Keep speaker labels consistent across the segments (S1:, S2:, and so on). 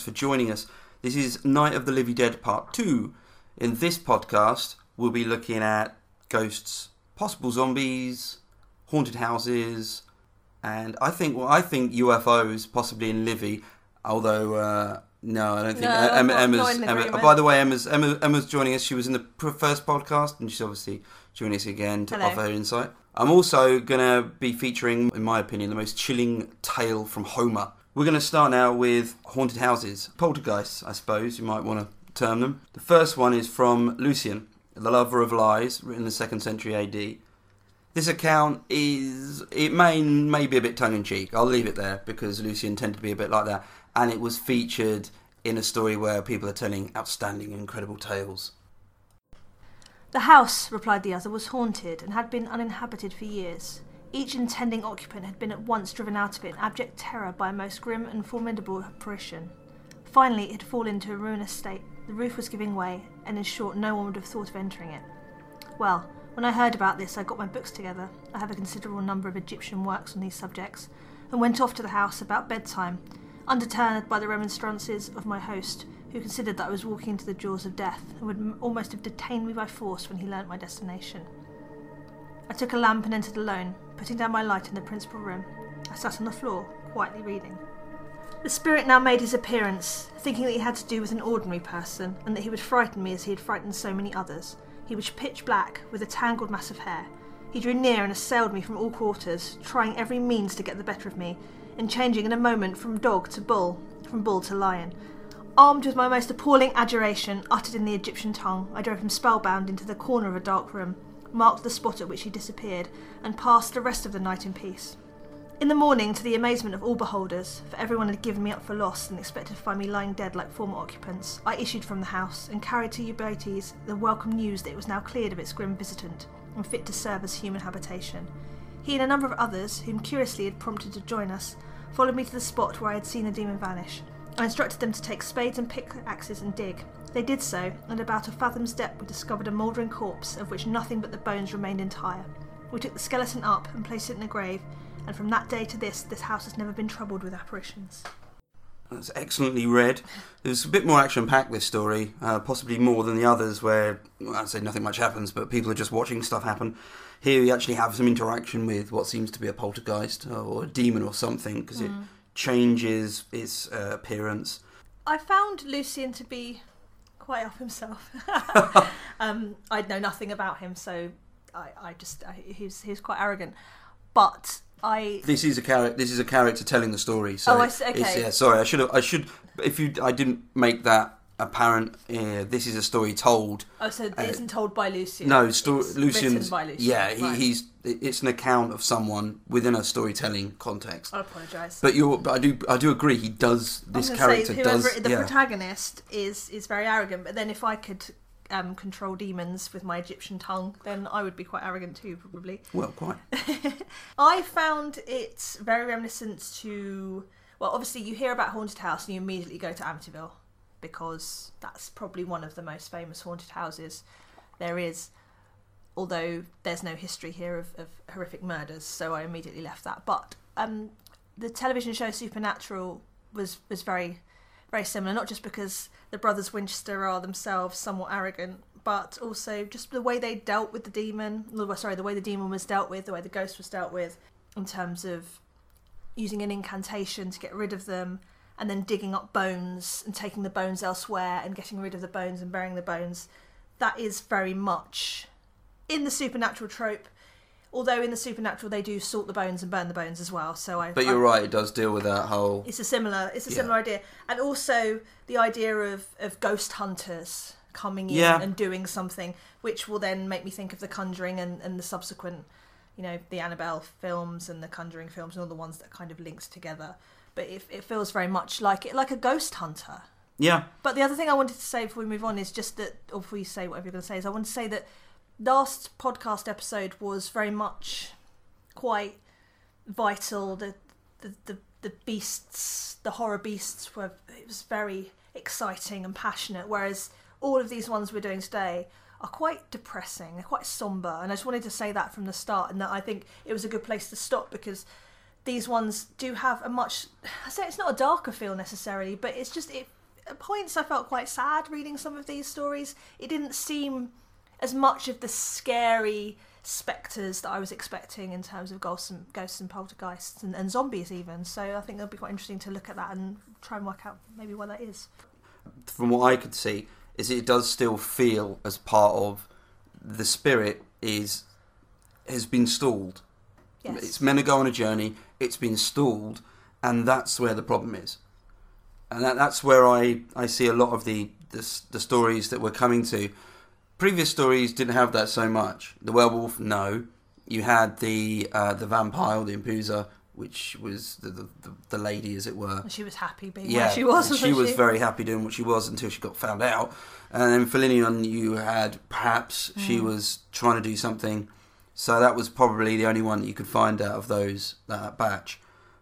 S1: Thanks for joining us. This is Night of the Living Dead Part 2. In this podcast, we'll be looking at ghosts, possible zombies, haunted houses, and I think well, I think UFOs possibly in Livy, although uh, no, I don't think
S2: No,
S1: uh, Emma,
S2: not-
S1: Emma's.
S2: not
S1: Emma,
S2: agreement.
S1: by the way, Emma's Emma, Emma's joining us. She was in the first podcast, and she's obviously joining us again to
S2: Hello.
S1: offer her insight. I'm also going to be featuring, in my opinion, the most chilling tale from Homer. We're going to start now with haunted houses, poltergeists, I suppose you might want to term them. The first one is from Lucian, the lover of lies, written in the second century AD. This account is it may may be a bit tongue in cheek. I'll leave it there because Lucian tended to be a bit like that, and it was featured in a story where people are telling outstanding, incredible tales.
S2: The house, replied the other, was haunted and had been uninhabited for years. Each intending occupant had been at once driven out of it in abject terror by a most grim and formidable apparition. Finally, it had fallen into a ruinous state. The roof was giving way, and in short, no one would have thought of entering it. Well, when I heard about this, I got my books together. I have a considerable number of Egyptian works on these subjects, and went off to the house about bedtime, undeterred by the remonstrances of my host, who considered that I was walking into the jaws of death and would almost have detained me by force when he learnt my destination. I took a lamp and entered alone, putting down my light in the principal room. I sat on the floor, quietly reading. The spirit now made his appearance, thinking that he had to do with an ordinary person, and that he would frighten me as he had frightened so many others. He was pitch black, with a tangled mass of hair. He drew near and assailed me from all quarters, trying every means to get the better of me, and changing in a moment from dog to bull, from bull to lion. Armed with my most appalling adjuration, uttered in the Egyptian tongue, I drove him spellbound into the corner of a dark room, marked the spot at which he disappeared, and passed the rest of the night in peace. In the morning, to the amazement of all beholders, for everyone had given me up for lost and expected to find me lying dead like former occupants, I issued from the house and carried to Eucrates the welcome news that it was now cleared of its grim visitant and fit to serve as human habitation. He and a number of others, whom curiously had prompted to join us, followed me to the spot where I had seen the demon vanish. I instructed them to take spades and pickaxes and dig. They did so, and about a fathom's depth we discovered a mouldering corpse of which nothing but the bones remained entire. We took the skeleton up and placed it in a grave, and from that day to this, this house has never been troubled with apparitions.
S1: That's excellently read. There's a bit more action packed this story, uh, possibly more than the others, where well, I'd say nothing much happens, but people are just watching stuff happen. Here you actually have some interaction with what seems to be a poltergeist or a demon or something, because it changes its uh, appearance.
S2: I found Lucian to be quite up himself. um, I'd know nothing about him, so I, I just I, he's he's quite arrogant. But I
S1: This is a character. This is a character telling the story. So
S2: Oh, I see, okay.
S1: yeah, sorry, I should have. I should. If you, I didn't make that apparent. Uh, this is a story told.
S2: oh so it
S1: Uh,
S2: isn't told by Lucian.
S1: No, sto-
S2: It's
S1: Lucian's.
S2: by Lucian.
S1: Yeah, he,
S2: Right.
S1: he's. It's an account of someone within a storytelling context.
S2: I apologise.
S1: But you're. But I do. I do agree. He does. This character
S2: say, whoever
S1: does.
S2: the
S1: yeah.
S2: protagonist is is very arrogant. But then if I could um, control demons with my Egyptian tongue, then I would be quite arrogant too, probably.
S1: well, quite.
S2: I found it very reminiscent to. Well, obviously, you hear about haunted house and you immediately go to Amityville because that's probably one of the most famous haunted houses there is. Although there's no history here of, of horrific murders, so I immediately left that. But um, the television show Supernatural was was very very similar, not just because the brothers Winchester are themselves somewhat arrogant, but also just the way they dealt with the demon. Sorry, the way the demon was dealt with, the way the ghost was dealt with, in terms of using an incantation to get rid of them, and then digging up bones and taking the bones elsewhere and getting rid of the bones and burying the bones. That is very much in the supernatural trope. Although in the supernatural they do salt the bones and burn the bones as well. So I.
S1: But you're right. It does deal with that whole.
S2: it's a similar it's a
S1: Yeah.
S2: similar idea and also the idea of of ghost hunters coming in
S1: Yeah.
S2: and doing something which will then make me think of the conjuring and, and the subsequent you know the annabelle films and the conjuring films and all the ones that kind of links together but it, it feels very much like it like a ghost hunter
S1: Yeah.
S2: but the other thing I wanted to say before we move on is just that, or before you say whatever you're going to say, is I want to say that last podcast episode was very much quite vital. The the the, the beasts, the horror beasts, were it was very exciting and passionate. Whereas all of these ones we're doing today are quite depressing. They're quite somber, and I just wanted to say that from the start, and that I think it was a good place to stop because these ones do have a much. I say it's not a darker feel necessarily, but it's just it. At points, I felt quite sad reading some of these stories. It didn't seem as much of the scary spectres that I was expecting in terms of ghosts and ghosts and poltergeists and, and zombies even. So I think it'll be quite interesting to look at that and try and work out maybe what that is.
S1: From what I could see, is it does still feel as part of the spirit is has been stalled.
S2: Yes.
S1: It's meant to go on a journey. It's been stalled, and that's where the problem is. And that, that's where I, I see a lot of the, the the stories that we're coming to. Previous stories didn't have that so much. The werewolf, no. You had the uh, the vampire, the empusa, which was the, the, the, lady, as it were.
S2: she was happy being
S1: Yeah,
S2: where she was.
S1: she was very happy doing what she was until she got found out. And then Philinnion, you had perhaps she
S2: Mm.
S1: was trying to do something. So that was probably the only one that you could find out of those that batch.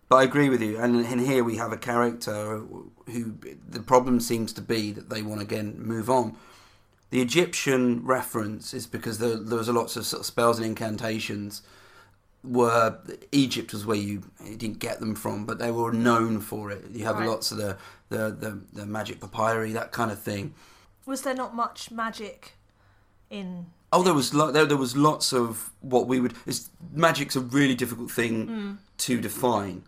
S1: But I agree with you. And in here we have a character who the problem seems to be that they want to again move on. The Egyptian reference is because there, there was a lots of, sort of spells and incantations. Were Egypt was where you, you didn't get them from, but they were known for it. You have
S2: Right.
S1: lots of the, the, the, the magic papyri, that kind of thing.
S2: Was there not much magic in?
S1: Oh, there was lo- there, there was lots of what we would. It's, magic's a really difficult thing
S2: Hmm.
S1: to define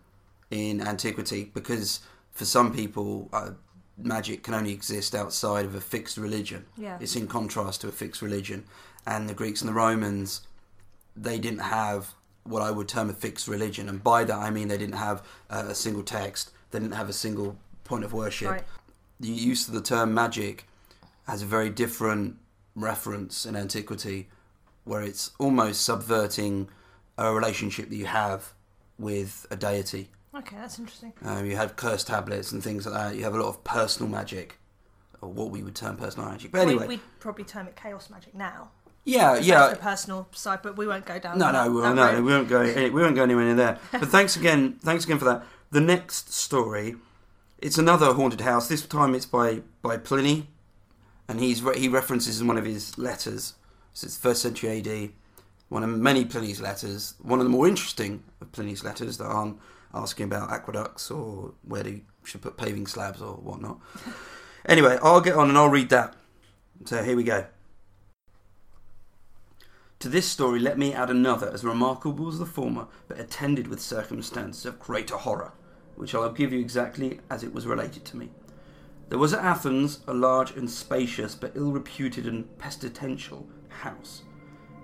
S1: in antiquity because for some people, uh, magic can only exist outside of a fixed religion.
S2: Yeah.
S1: It's in contrast to a fixed religion, and the Greeks and the Romans, they didn't have what I would term a fixed religion, and by that I mean they didn't have uh, a single text, they didn't have a single point of worship.
S2: Right.
S1: The use of the term magic has a very different reference in antiquity, where it's almost subverting a relationship that you have with a deity.
S2: Okay, that's interesting.
S1: Um, you have curse tablets and things like that. You have a lot of personal magic, or what we would term personal magic. But anyway,
S2: we, would probably term it chaos magic now.
S1: yeah, yeah.
S2: the personal side, but we won't go down.
S1: No,
S2: that,
S1: no, well,
S2: that
S1: no, we won't go. We won't go anywhere near there. But thanks again, thanks again for that. The next story, it's another haunted house. This time it's by by Pliny, and he's re- he references in one of his letters. So it's first century AD. One of many Pliny's letters. One of the more interesting of Pliny's letters that aren't asking about aqueducts or where they should put paving slabs or whatnot. anyway, I'll get on and I'll read that. So here we go. To this story, let me add another as remarkable as the former, but attended with circumstances of greater horror, which I'll give you exactly as it was related to me. There was at Athens a large and spacious, but ill reputed and pestilential house.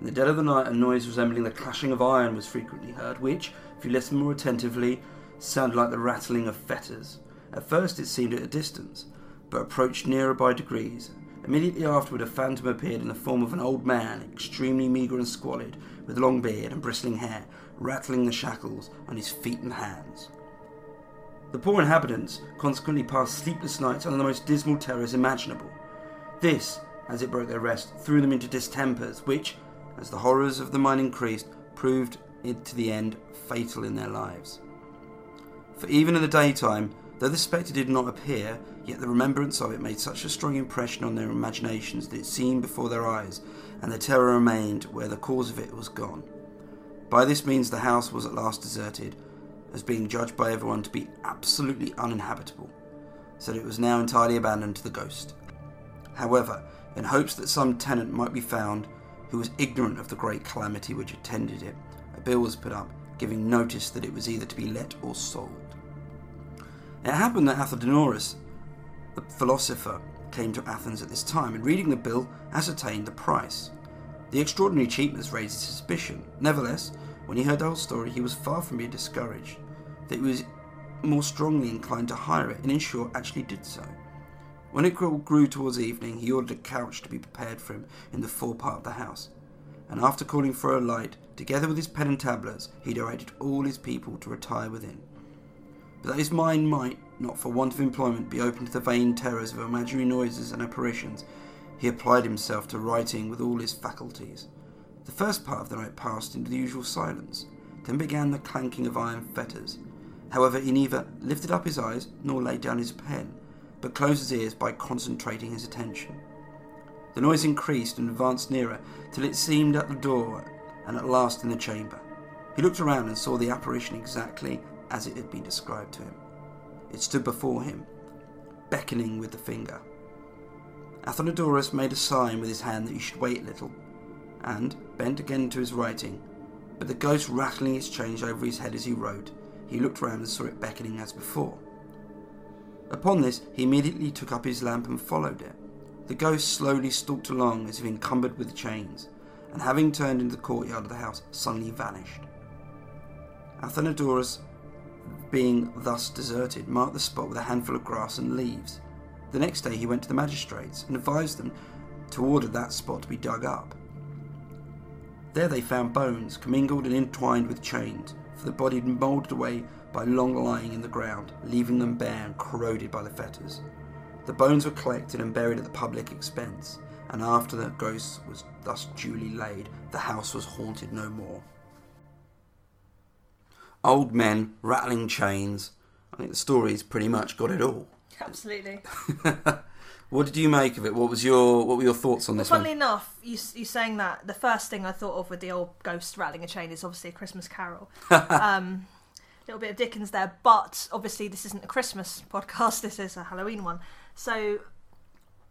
S1: In the dead of the night, a noise resembling the clashing of iron was frequently heard, which, if you listen more attentively, sounded like the rattling of fetters. At first, it seemed at a distance, but approached nearer by degrees. Immediately afterward, a phantom appeared in the form of an old man, extremely meagre and squalid, with long beard and bristling hair, rattling the shackles on his feet and hands. The poor inhabitants consequently passed sleepless nights under the most dismal terrors imaginable. This, as it broke their rest, threw them into distempers, which, as the horrors of the mine increased, proved to the end fatal in their lives. For even in the daytime, though the spectre did not appear, yet the remembrance of it made such a strong impression on their imaginations that it seemed before their eyes, and the terror remained where the cause of it was gone. By this means the house was at last deserted, as being judged by everyone to be absolutely uninhabitable, so that it was now entirely abandoned to the ghost. However, in hopes that some tenant might be found who was ignorant of the great calamity which attended it, a bill was put up giving notice that it was either to be let or sold. It happened that Athenodorus, the philosopher, came to Athens at this time and reading the bill ascertained the price. The extraordinary cheapness raised suspicion. Nevertheless, when he heard the whole story, he was far from being discouraged. That he was more strongly inclined to hire it, and in short, actually did so. When it grew towards evening, he ordered a couch to be prepared for him in the fore part of the house, and after calling for a light, together with his pen and tablets, he directed all his people to retire within. But that his mind might, not for want of employment, be open to the vain terrors of imaginary noises and apparitions, he applied himself to writing with all his faculties. The first part of the night passed into the usual silence. Then began the clanking of iron fetters. However, he neither lifted up his eyes nor laid down his pen, but closed his ears by concentrating his attention. The noise increased and advanced nearer till it seemed at the door and at last in the chamber. He looked around and saw the apparition exactly as it had been described to him. It stood before him, beckoning with the finger. Athenodorus made a sign with his hand that he should wait a little, and bent again to his writing. But the ghost rattling its chains over his head as he wrote, he looked round and saw it beckoning as before. Upon this, he immediately took up his lamp and followed it. The ghost slowly stalked along as if encumbered with chains, and having turned into the courtyard of the house, suddenly vanished. Athenodorus, being thus deserted, marked the spot with a handful of grass and leaves. The next day he went to the magistrates and advised them to order that spot to be dug up. There they found bones commingled and entwined with chains, for the body had been moulded away by long lying in the ground, leaving them bare and corroded by the fetters. The bones were collected and buried at the public expense, and after the ghost was thus duly laid, the house was haunted no more. Old men, rattling chains. I think the story's pretty much got it all.
S2: Absolutely.
S1: What did you make of it? What was your what were your thoughts on
S2: Well,
S1: this
S2: funnily
S1: one?
S2: enough, you you saying that the first thing I thought of with the old ghost rattling a chain is obviously a Christmas Carol. um, little bit of Dickens there, but obviously this isn't a Christmas podcast. This is a Halloween one. So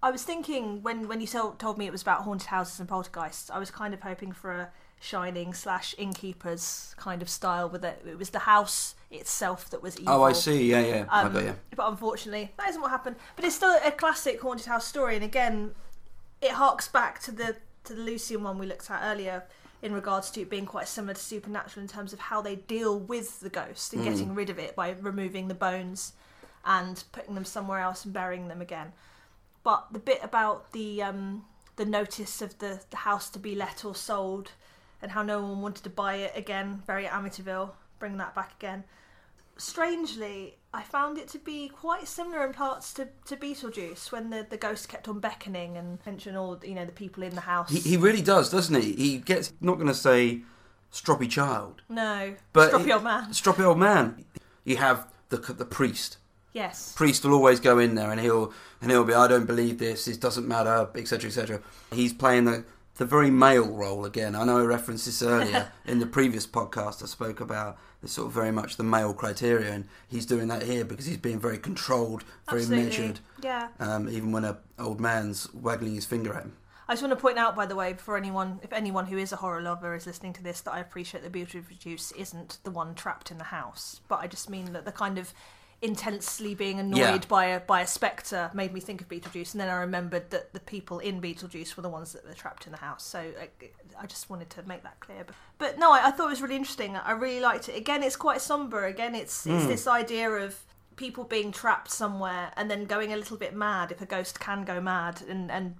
S2: I was thinking when when you told, told me it was about haunted houses and poltergeists, I was kind of hoping for a Shining slash Innkeepers kind of style with it. It was the house itself that was evil.
S1: Oh, I see. Yeah, yeah. I
S2: Um,
S1: got you.
S2: But unfortunately, that isn't what happened. But it's still a classic haunted house story, and again, it harks back to the to the Lucian one we looked at earlier in regards to it being quite similar to Supernatural in terms of how they deal with the ghost and
S1: Mm.
S2: getting rid of it by removing the bones and putting them somewhere else and burying them again. But the bit about the um, the notice of the, the house to be let or sold and how no one wanted to buy it again, very Amityville, bring that back again. Strangely, I found it to be quite similar in parts to, to Beetlejuice when the, the ghost kept on beckoning and mentioning all you know the people in the house.
S1: He, he really does, doesn't he? He gets not going to say stroppy child,
S2: no,
S1: but
S2: stroppy old man.
S1: Stroppy old man. You have the the priest.
S2: Yes,
S1: Priest will always go in there and he'll and he'll be I don't believe this. It doesn't matter, etc. etc. He's playing the the very male role again. I know I referenced this earlier in the previous podcast. I spoke about the sort of very much the male criteria, and he's doing that here because he's being very controlled, very
S2: absolutely.
S1: measured.
S2: Yeah,
S1: Um, even when an old man's waggling his finger at him.
S2: I just want to point out, by the way, for anyone, if anyone who is a horror lover is listening to this, that I appreciate that Beetlejuice isn't the one trapped in the house. But I just mean that the kind of intensely being annoyed
S1: Yeah.
S2: by a by a spectre made me think of Beetlejuice, and then I remembered that the people in Beetlejuice were the ones that were trapped in the house. So I, I just wanted to make that clear. But, but no, I, I thought it was really interesting. I really liked it. Again, it's quite somber. Again, it's it's
S1: Mm.
S2: this idea of people being trapped somewhere and then going a little bit mad if a ghost can go mad and and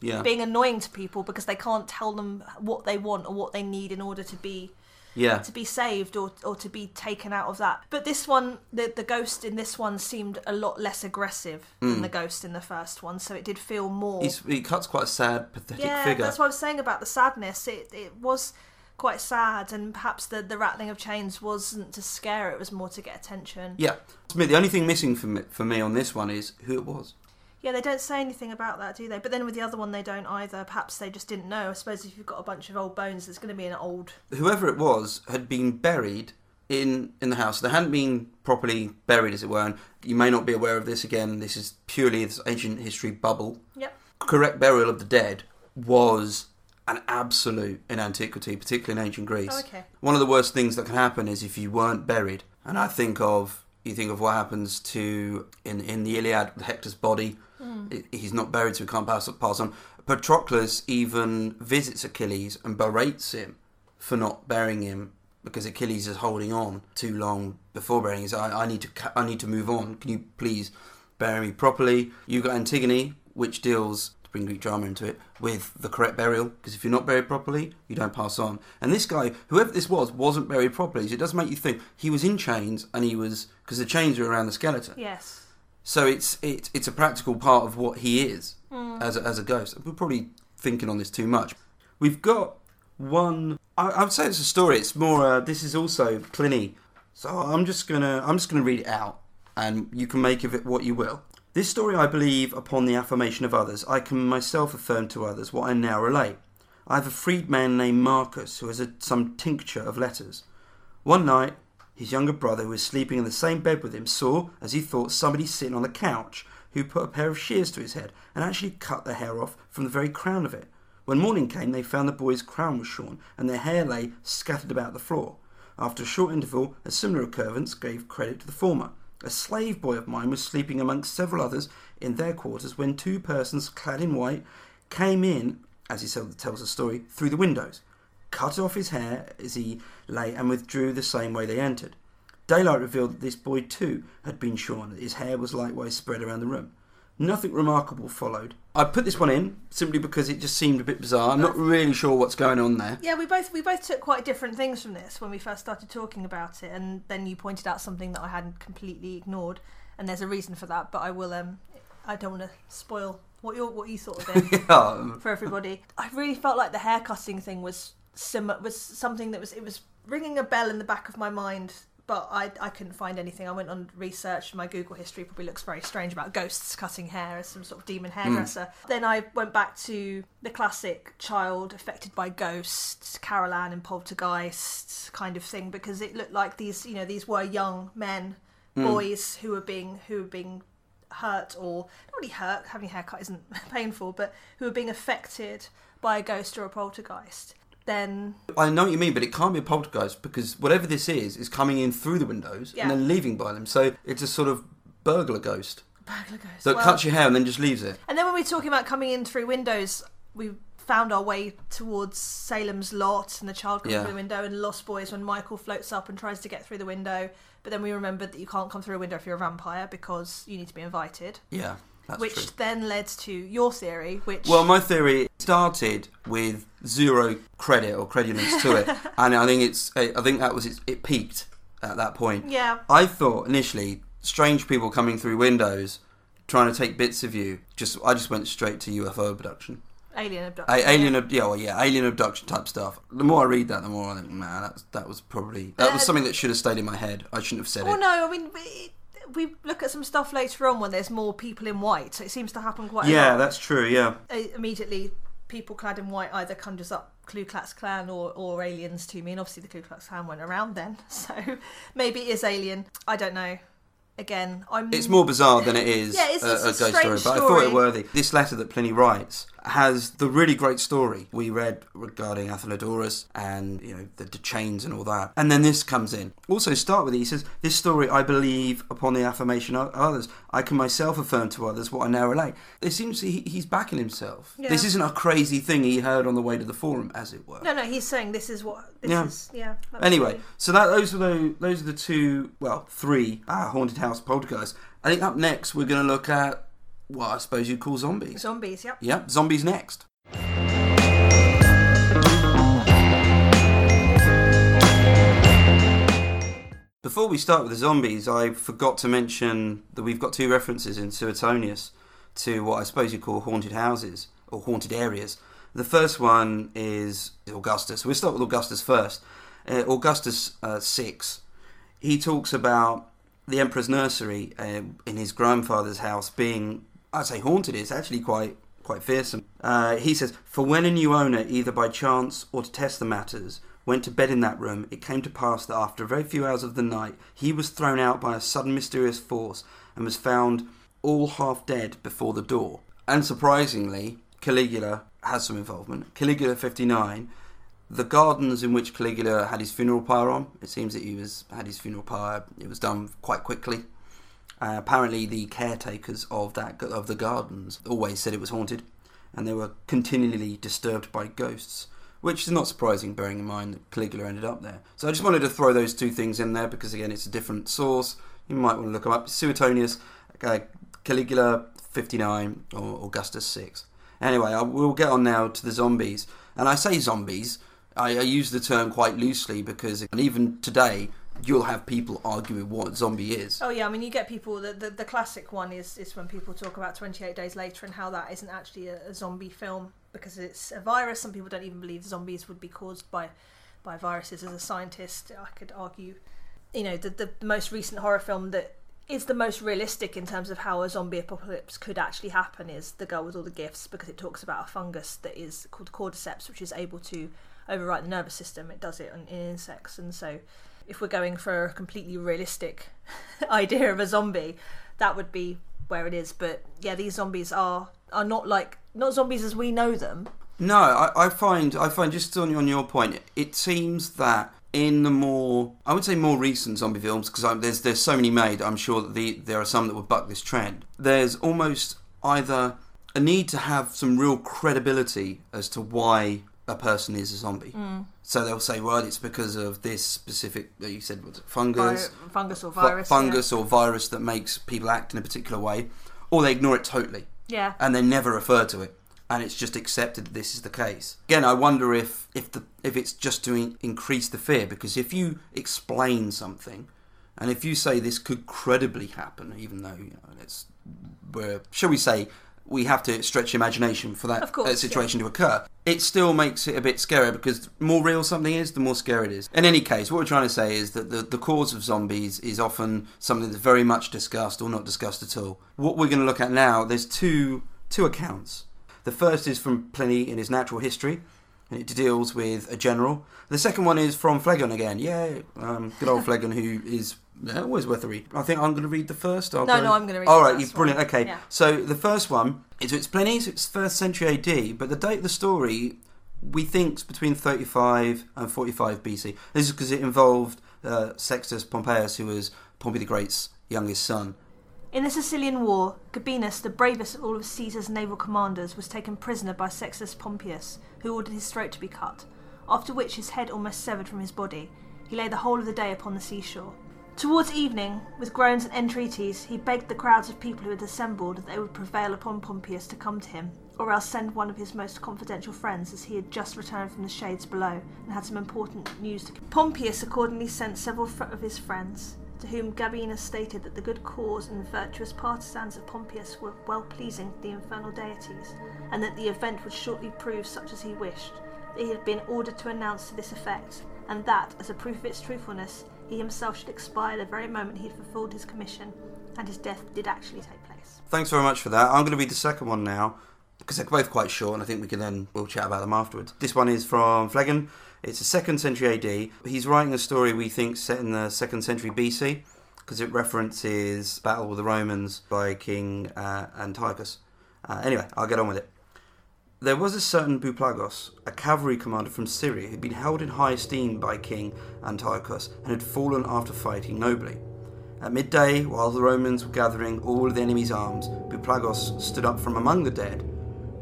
S1: Yeah,
S2: being annoying to people because they can't tell them what they want or what they need in order to be
S1: yeah.
S2: to be saved or or to be taken out of that. But this one, the the ghost in this one seemed a lot less aggressive than the ghost in the first one, so it did feel more.
S1: Hmm. He's, he cuts quite a sad, pathetic
S2: yeah,
S1: figure.
S2: that's what I was saying about the sadness. It it was quite sad, and perhaps the the rattling of chains wasn't to scare; it was more to get attention.
S1: Yeah, the only thing missing for me, for me on this one is who it was.
S2: Yeah, they don't say anything about that, do they? But then with the other one, they don't either. Perhaps they just didn't know. I suppose if you've got a bunch of old bones, there's going to be an old.
S1: Whoever it was had been buried in in the house. They hadn't been properly buried, as it were. And you may not be aware of this. Again, this is purely this ancient history bubble.
S2: Yep.
S1: Correct burial of the dead was an absolute in antiquity, particularly in ancient Greece.
S2: Oh, okay.
S1: One of the worst things that can happen is if you weren't buried. And I think of you think of what happens to in in the Iliad, Hector's body. Hmm. I- He's not buried, so he can't pass pass on. Patroclus even visits Achilles and berates him for not burying him because Achilles is holding on too long before burying. him. He's I, I need to I need to move on. Can you please bury me properly? You've got Antigone, which deals to bring Greek drama into it with the correct burial because if you're not buried properly, you don't pass on. And this guy, whoever this was, wasn't buried properly. So it does make you think he was in chains and he was because the chains were around the skeleton.
S2: Yes.
S1: So it's it's it's a practical part of what he is
S2: Hmm.
S1: as a, as a ghost. We're probably thinking on this too much. We've got one. I, I would say it's a story. It's more. Uh, this is also Pliny. So I'm just gonna I'm just gonna read it out, and you can make of it what you will. This story I believe upon the affirmation of others. I can myself affirm to others what I now relate. I have a freedman named Marcus who has a, some tincture of letters. One night, his younger brother, who was sleeping in the same bed with him, saw, as he thought, somebody sitting on the couch who put a pair of shears to his head and actually cut the hair off from the very crown of it. When morning came, they found the boy's crown was shorn and their hair lay scattered about the floor. After a short interval, a similar occurrence gave credit to the former. A slave boy of mine was sleeping amongst several others in their quarters when two persons clad in white came in, as he tells the story, through the windows, cut off his hair as he lay, and withdrew the same way they entered. Daylight revealed that this boy too had been shorn, his hair was likewise spread around the room. Nothing remarkable followed. I put this one in simply because it just seemed a bit bizarre. I'm not really sure what's going on there.
S2: Yeah, we both we both took quite different things from this when we first started talking about it, and then you pointed out something that I hadn't completely ignored, and there's a reason for that. But I will. Um, I don't want to spoil what you what you thought of it yeah. for everybody. I really felt like the hair cutting thing was sim- was something that was it was ringing a bell in the back of my mind but I, I couldn't find anything. I went on research. My Google history probably looks very strange about ghosts cutting hair as some sort of demon hairdresser. Mm. Then I went back to the classic child affected by ghosts, Carol Ann and Poltergeist kind of thing, because it looked like these you know these were young men, mm. boys who were being who were being hurt or not really hurt. Having a haircut isn't painful, but who were being affected by a ghost or a poltergeist then
S1: I know what you mean, but it can't be a poltergeist because whatever this is is coming in through the windows Yeah. and then leaving by them. So it's a sort of burglar ghost
S2: burglar ghost.
S1: that Well, cuts your hair and then just leaves it.
S2: And then when we're talking about coming in through windows, we found our way towards Salem's lot, and the child comes Yeah. through the window, and Lost Boys when Michael floats up and tries to get through the window. But then we remembered that you can't come through a window if you're a vampire because you need to be invited.
S1: Yeah. That's
S2: which
S1: true.
S2: then led to your theory, which
S1: well, my theory started with zero credit or credulence to it, and I think it's I think that was it, it peaked at that point.
S2: Yeah,
S1: I thought initially strange people coming through windows trying to take bits of you. Just I just went straight to UFO abduction.
S2: Alien abduction.
S1: A- alien, ab- yeah, well, yeah, alien abduction type stuff. The more I read that, the more I think, man, that that was probably that was uh, something that should have stayed in my head. I shouldn't have said
S2: well,
S1: it.
S2: Well, no, I mean, it, we look at some stuff later on when there's more people in white. So it seems to happen quite.
S1: Yeah,
S2: a lot.
S1: that's true. Yeah.
S2: Uh, immediately, people clad in white either conjures up Ku Klux Klan or, or aliens to me, and obviously the Ku Klux Klan went around then, so maybe it is alien. I don't know again. I'm...
S1: It's more bizarre than it is
S2: yeah, it's, it's
S1: a, a, ghost story, but I thought it worthy. This letter that Pliny writes has the really great story we read regarding Athenodorus and you know the, the, chains and all that, and then this comes in. Also, start with it. He says, "This story I believe upon the affirmation of others. I can myself affirm to others what I now relate." It seems he, he's backing himself. Yeah. This isn't a crazy thing he heard on the way to the forum, as it were.
S2: No, no, he's saying this is what. This yeah. Is, yeah.
S1: Anyway, so that those are the those are the two, well, three ah, haunted house poltergeists. I think up next we're going to look at what I suppose you'd call zombies.
S2: Zombies, yep.
S1: Yep, zombies next. Before we start with the zombies, I forgot to mention that we've got two references in Suetonius to what I suppose you call haunted houses or haunted areas. The first one is Augustus. We'll start with Augustus first. Uh, Augustus uh, 6, he talks about the emperor's nursery uh, in his grandfather's house being I'd say haunted is actually quite quite fearsome. Uh, he says, For when a new owner, either by chance or to test the matters, went to bed in that room, it came to pass that after a very few hours of the night, he was thrown out by a sudden mysterious force and was found all half dead before the door. And surprisingly, Caligula has some involvement. Caligula 59, the gardens in which Caligula had his funeral pyre on, it seems that he was had his funeral pyre, it was done quite quickly. Uh, apparently, the caretakers of that of the gardens always said it was haunted, and they were continually disturbed by ghosts, which is not surprising, bearing in mind that Caligula ended up there. So I just wanted to throw those two things in there because again, it's a different source. You might want to look them up. Suetonius, uh, Caligula 59, or Augustus 6. Anyway, I, we'll get on now to the zombies, and I say zombies. I, I use the term quite loosely because, and even today, you'll have people arguing what zombie is.
S2: Oh yeah, I mean you get people. The, the, the classic one is is when people talk about Twenty Eight Days Later and how that isn't actually a, a, zombie film because it's a virus. Some people don't even believe zombies would be caused by by viruses. As a scientist, I could argue, you know, the the most recent horror film that is the most realistic in terms of how a zombie apocalypse could actually happen is the girl with all the gifts because it talks about a fungus that is called cordyceps which is able to overwrite the nervous system it does it in, in insects and so if we're going for a completely realistic idea of a zombie, that would be where it is. But yeah, these zombies are are not like not zombies as we know them.
S1: No, I, I find I find just on on your point, it seems that in the more I would say more recent zombie films because there's there's so many made. I'm sure that the there are some that would buck this trend. There's almost either a need to have some real credibility as to why a person is a zombie. Mm. So they'll say, well, it's because of this specific that you said was fungus,
S2: Vi- fungus or
S1: fu-
S2: virus.
S1: fungus or virus that makes people act in a particular way, or they ignore it totally
S2: Yeah.
S1: and they never refer to it and it's just accepted that this is the case again i wonder if if the if it's just to in- increase the fear because if you explain something and if you say this could credibly happen even though you know it's where shall we say we have to stretch imagination for that
S2: Of course,
S1: situation to occur. It still makes it a bit scarier because the more real something is the more scary it is. In any case what we're trying to say is that the, the cause of zombies is often something that's very much discussed or not discussed at all. What we're going to look at now there's two two accounts. The first is from Pliny in his Natural History, and it deals with a general. The second one is from Phlegon again. Yeah, um, good old Phlegon, who is yeah, always worth a read. I think I'm going to read the first. I'll
S2: No,
S1: go-
S2: no, I'm gonna read
S1: All
S2: the
S1: right, you brilliant.
S2: one.
S1: Okay,
S2: Yeah.
S1: so the first one is it's Pliny's. It's first century AD, but the date of the story we think is between 35 and 45 BC. This is because it involved uh, Sextus Pompeius, who was Pompey the Great's youngest son.
S2: In the Sicilian War, Gabinus, the bravest of all of Caesar's naval commanders, was taken prisoner by Sextus Pompeius, who ordered his throat to be cut, after which his head almost severed from his body. He lay the whole of the day upon the seashore. Towards evening, with groans and entreaties, he begged the crowds of people who had assembled that they would prevail upon Pompeius to come to him, or else send one of his most confidential friends, as he had just returned from the shades below and had some important news to. Pompeius accordingly sent several of his friends, to whom Gabinus stated that the good cause and virtuous partisans of Pompeius were well pleasing to the infernal deities, and that the event would shortly prove such as he wished, that he had been ordered to announce to this effect, and that, as a proof of its truthfulness, he himself should expire the very moment he had fulfilled his commission, and his death did actually take place.
S1: Thanks very much for that. I'm going to read the second one now because they're both quite short, and I think we can then we'll chat about them afterwards. This one is from Phlegon. It's a second century AD. He's writing a story we think set in the second century BC because it references battle with the Romans by King uh, Antiochus. Uh, anyway, I'll get on with it. There was a certain Buplagos, a cavalry commander from Syria, who'd been held in high esteem by King Antiochus and had fallen after fighting nobly. At midday, while the Romans were gathering all the enemy's arms, Buplagos stood up from among the dead,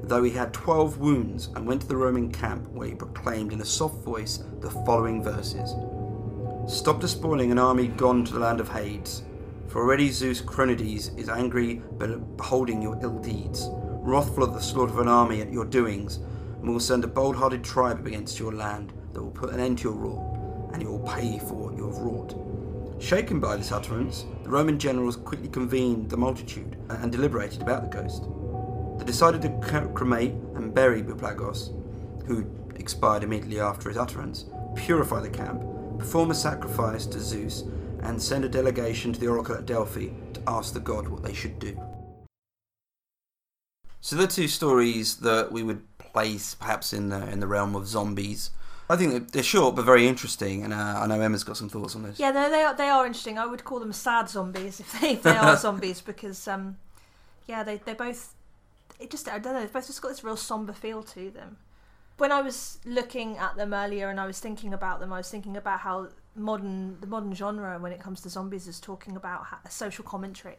S1: though he had twelve wounds, and went to the Roman camp, where he proclaimed in a soft voice the following verses Stop despoiling an army gone to the land of Hades, for already Zeus Chronides is angry beholding your ill deeds, wrathful at the slaughter of an army at your doings, and will send a bold hearted tribe against your land that will put an end to your rule, and you will pay for what you have wrought. Shaken by this utterance, the Roman generals quickly convened the multitude and deliberated about the ghost. They decided to cremate and bury Buplagos, who expired immediately after his utterance, purify the camp, perform a sacrifice to Zeus, and send a delegation to the oracle at Delphi to ask the god what they should do. So the two stories that we would place perhaps in the in the realm of zombies. I think they're short but very interesting, and uh, I know Emma's got some thoughts on this.
S2: Yeah, they, they are they are interesting. I would call them sad zombies if they, if they are zombies because um, yeah, they they both it just I don't know they've both just got this real somber feel to them. When I was looking at them earlier and I was thinking about them, I was thinking about how modern the modern genre when it comes to zombies is talking about a social commentary.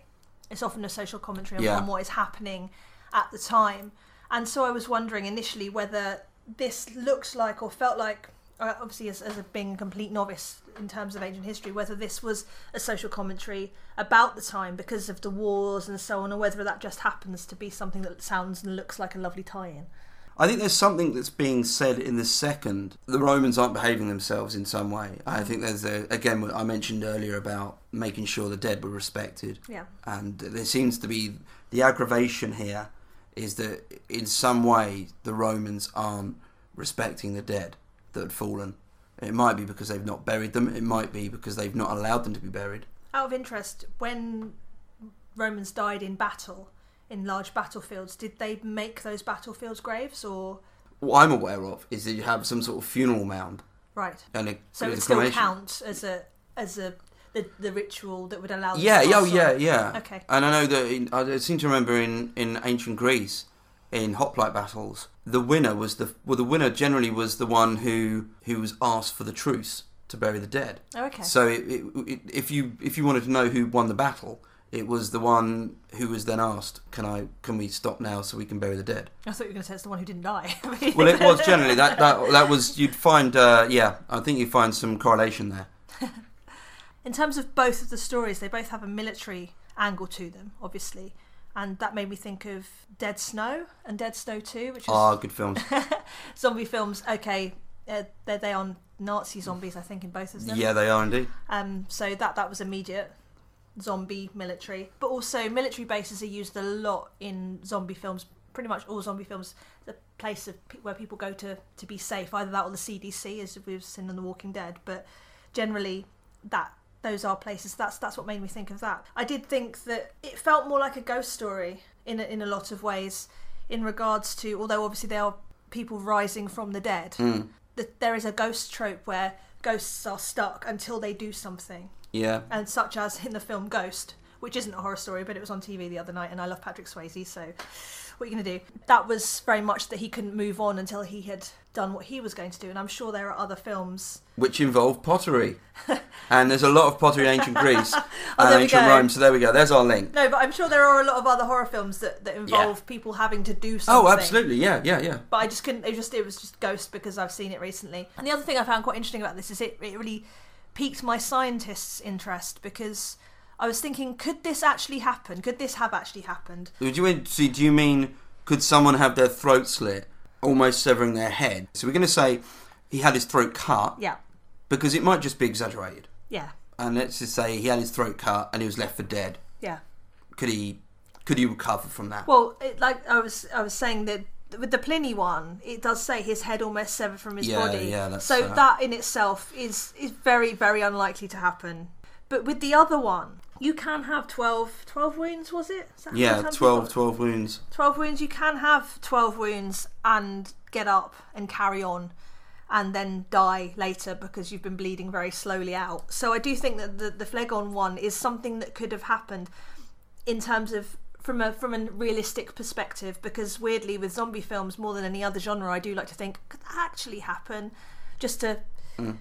S2: It's often a social commentary
S1: Yeah.
S2: on what is happening at the time, and so I was wondering initially whether this looks like or felt like uh, obviously as, as a being a complete novice in terms of ancient history whether this was a social commentary about the time because of the wars and so on or whether that just happens to be something that sounds and looks like a lovely tie-in
S1: I think there's something that's being said in the second. The Romans aren't behaving themselves in some way. I think there's a, again what I mentioned earlier about making sure the dead were respected,
S2: yeah
S1: and there seems to be the aggravation here is that in some way the Romans aren't respecting the dead that had fallen. It might be because they've not buried them. It might be because they've not allowed them to be buried.
S2: out of interest when romans died in battle in large battlefields did they make those battlefields graves or
S1: What I'm aware of is that you have some sort of funeral mound
S2: right
S1: and a
S2: so it
S1: a
S2: still counts as a as a the, the ritual that would allow.
S1: Yeah, yeah, oh, yeah, yeah.
S2: Okay.
S1: And I know that in, I seem to remember in, in ancient Greece, in hoplite battles, the winner was the well, the winner generally was the one who who was asked for the truce to bury the dead.
S2: Oh, okay.
S1: So it, it, it, if you if you wanted to know who won the battle, it was the one who was then asked, "Can I can we stop now so we can bury the dead?"
S2: I thought you were going to say it's the one who didn't die.
S1: Well, it was generally that that that was you'd find uh, yeah, I think you'd find some correlation there.
S2: In terms of both of the stories, they both have a military angle to them, obviously. And that made me think of Dead Snow and Dead Snow 2, which is
S1: Ah, good films.
S2: zombie films. Okay, uh, they're, they on Nazi zombies, I think, in both of them.
S1: Yeah, they are indeed.
S2: Um, so that that was immediate zombie military, but also military bases are used a lot in zombie films. Pretty much all zombie films, the place of pe- where people go to to be safe. Either that or the CDC, as we've seen in The Walking Dead. But generally, that those are places. That's that's what made me think of that. I did think that it felt more like a ghost story in a, in a lot of ways, in regards to although obviously there are people rising from the dead.
S1: Mm.
S2: That there is a ghost trope where ghosts are stuck until they do something
S1: Yeah,
S2: and such as in the film Ghost, which isn't a horror story, but it was on TV the other night, and I love Patrick Swayze, so what are you going to do? That was very much that he couldn't move on until he had done what he was going to do, and I'm sure there are other films.
S1: which involve pottery, and there's a lot of pottery in ancient Greece
S2: Oh,
S1: and ancient
S2: go.
S1: Rome. So there we go. There's our link.
S2: No, but I'm sure there are a lot of other horror films that, that involve people having to do
S1: oh,
S2: something.
S1: Oh, absolutely. Yeah, yeah, yeah.
S2: But I just couldn't. It just it was just Ghost because I've seen it recently. And the other thing I found quite interesting about this is it it really piqued my scientist's interest because I was thinking, could this actually happen? Could this have actually happened?
S1: Do you mean? see, Do you mean? Could someone have their throat slit, almost severing their head? So we're going to say he had his throat cut
S2: Yeah,
S1: because it might just be exaggerated.
S2: yeah,
S1: And let's just say he had his throat cut and he was left for dead.
S2: yeah.
S1: Could he? Could he recover from that?
S2: Well, it, like I was, I was saying that with the Pliny one, it does say his head almost severed from his
S1: Yeah,
S2: body.
S1: yeah, that's,
S2: so
S1: uh,
S2: that in itself is is very very unlikely to happen. But with the other one, you can have 12, 12 wounds. Was it? Is that how many
S1: yeah,
S2: times
S1: 12, 12 wounds.
S2: 12 wounds. You can have 12 wounds and get up and carry on and then die later because you've been bleeding very slowly out. So I do think that the, the Phlegon one is something that could have happened in terms of from a from a realistic perspective because weirdly with zombie films more than any other genre I do like to think could that actually happen just to to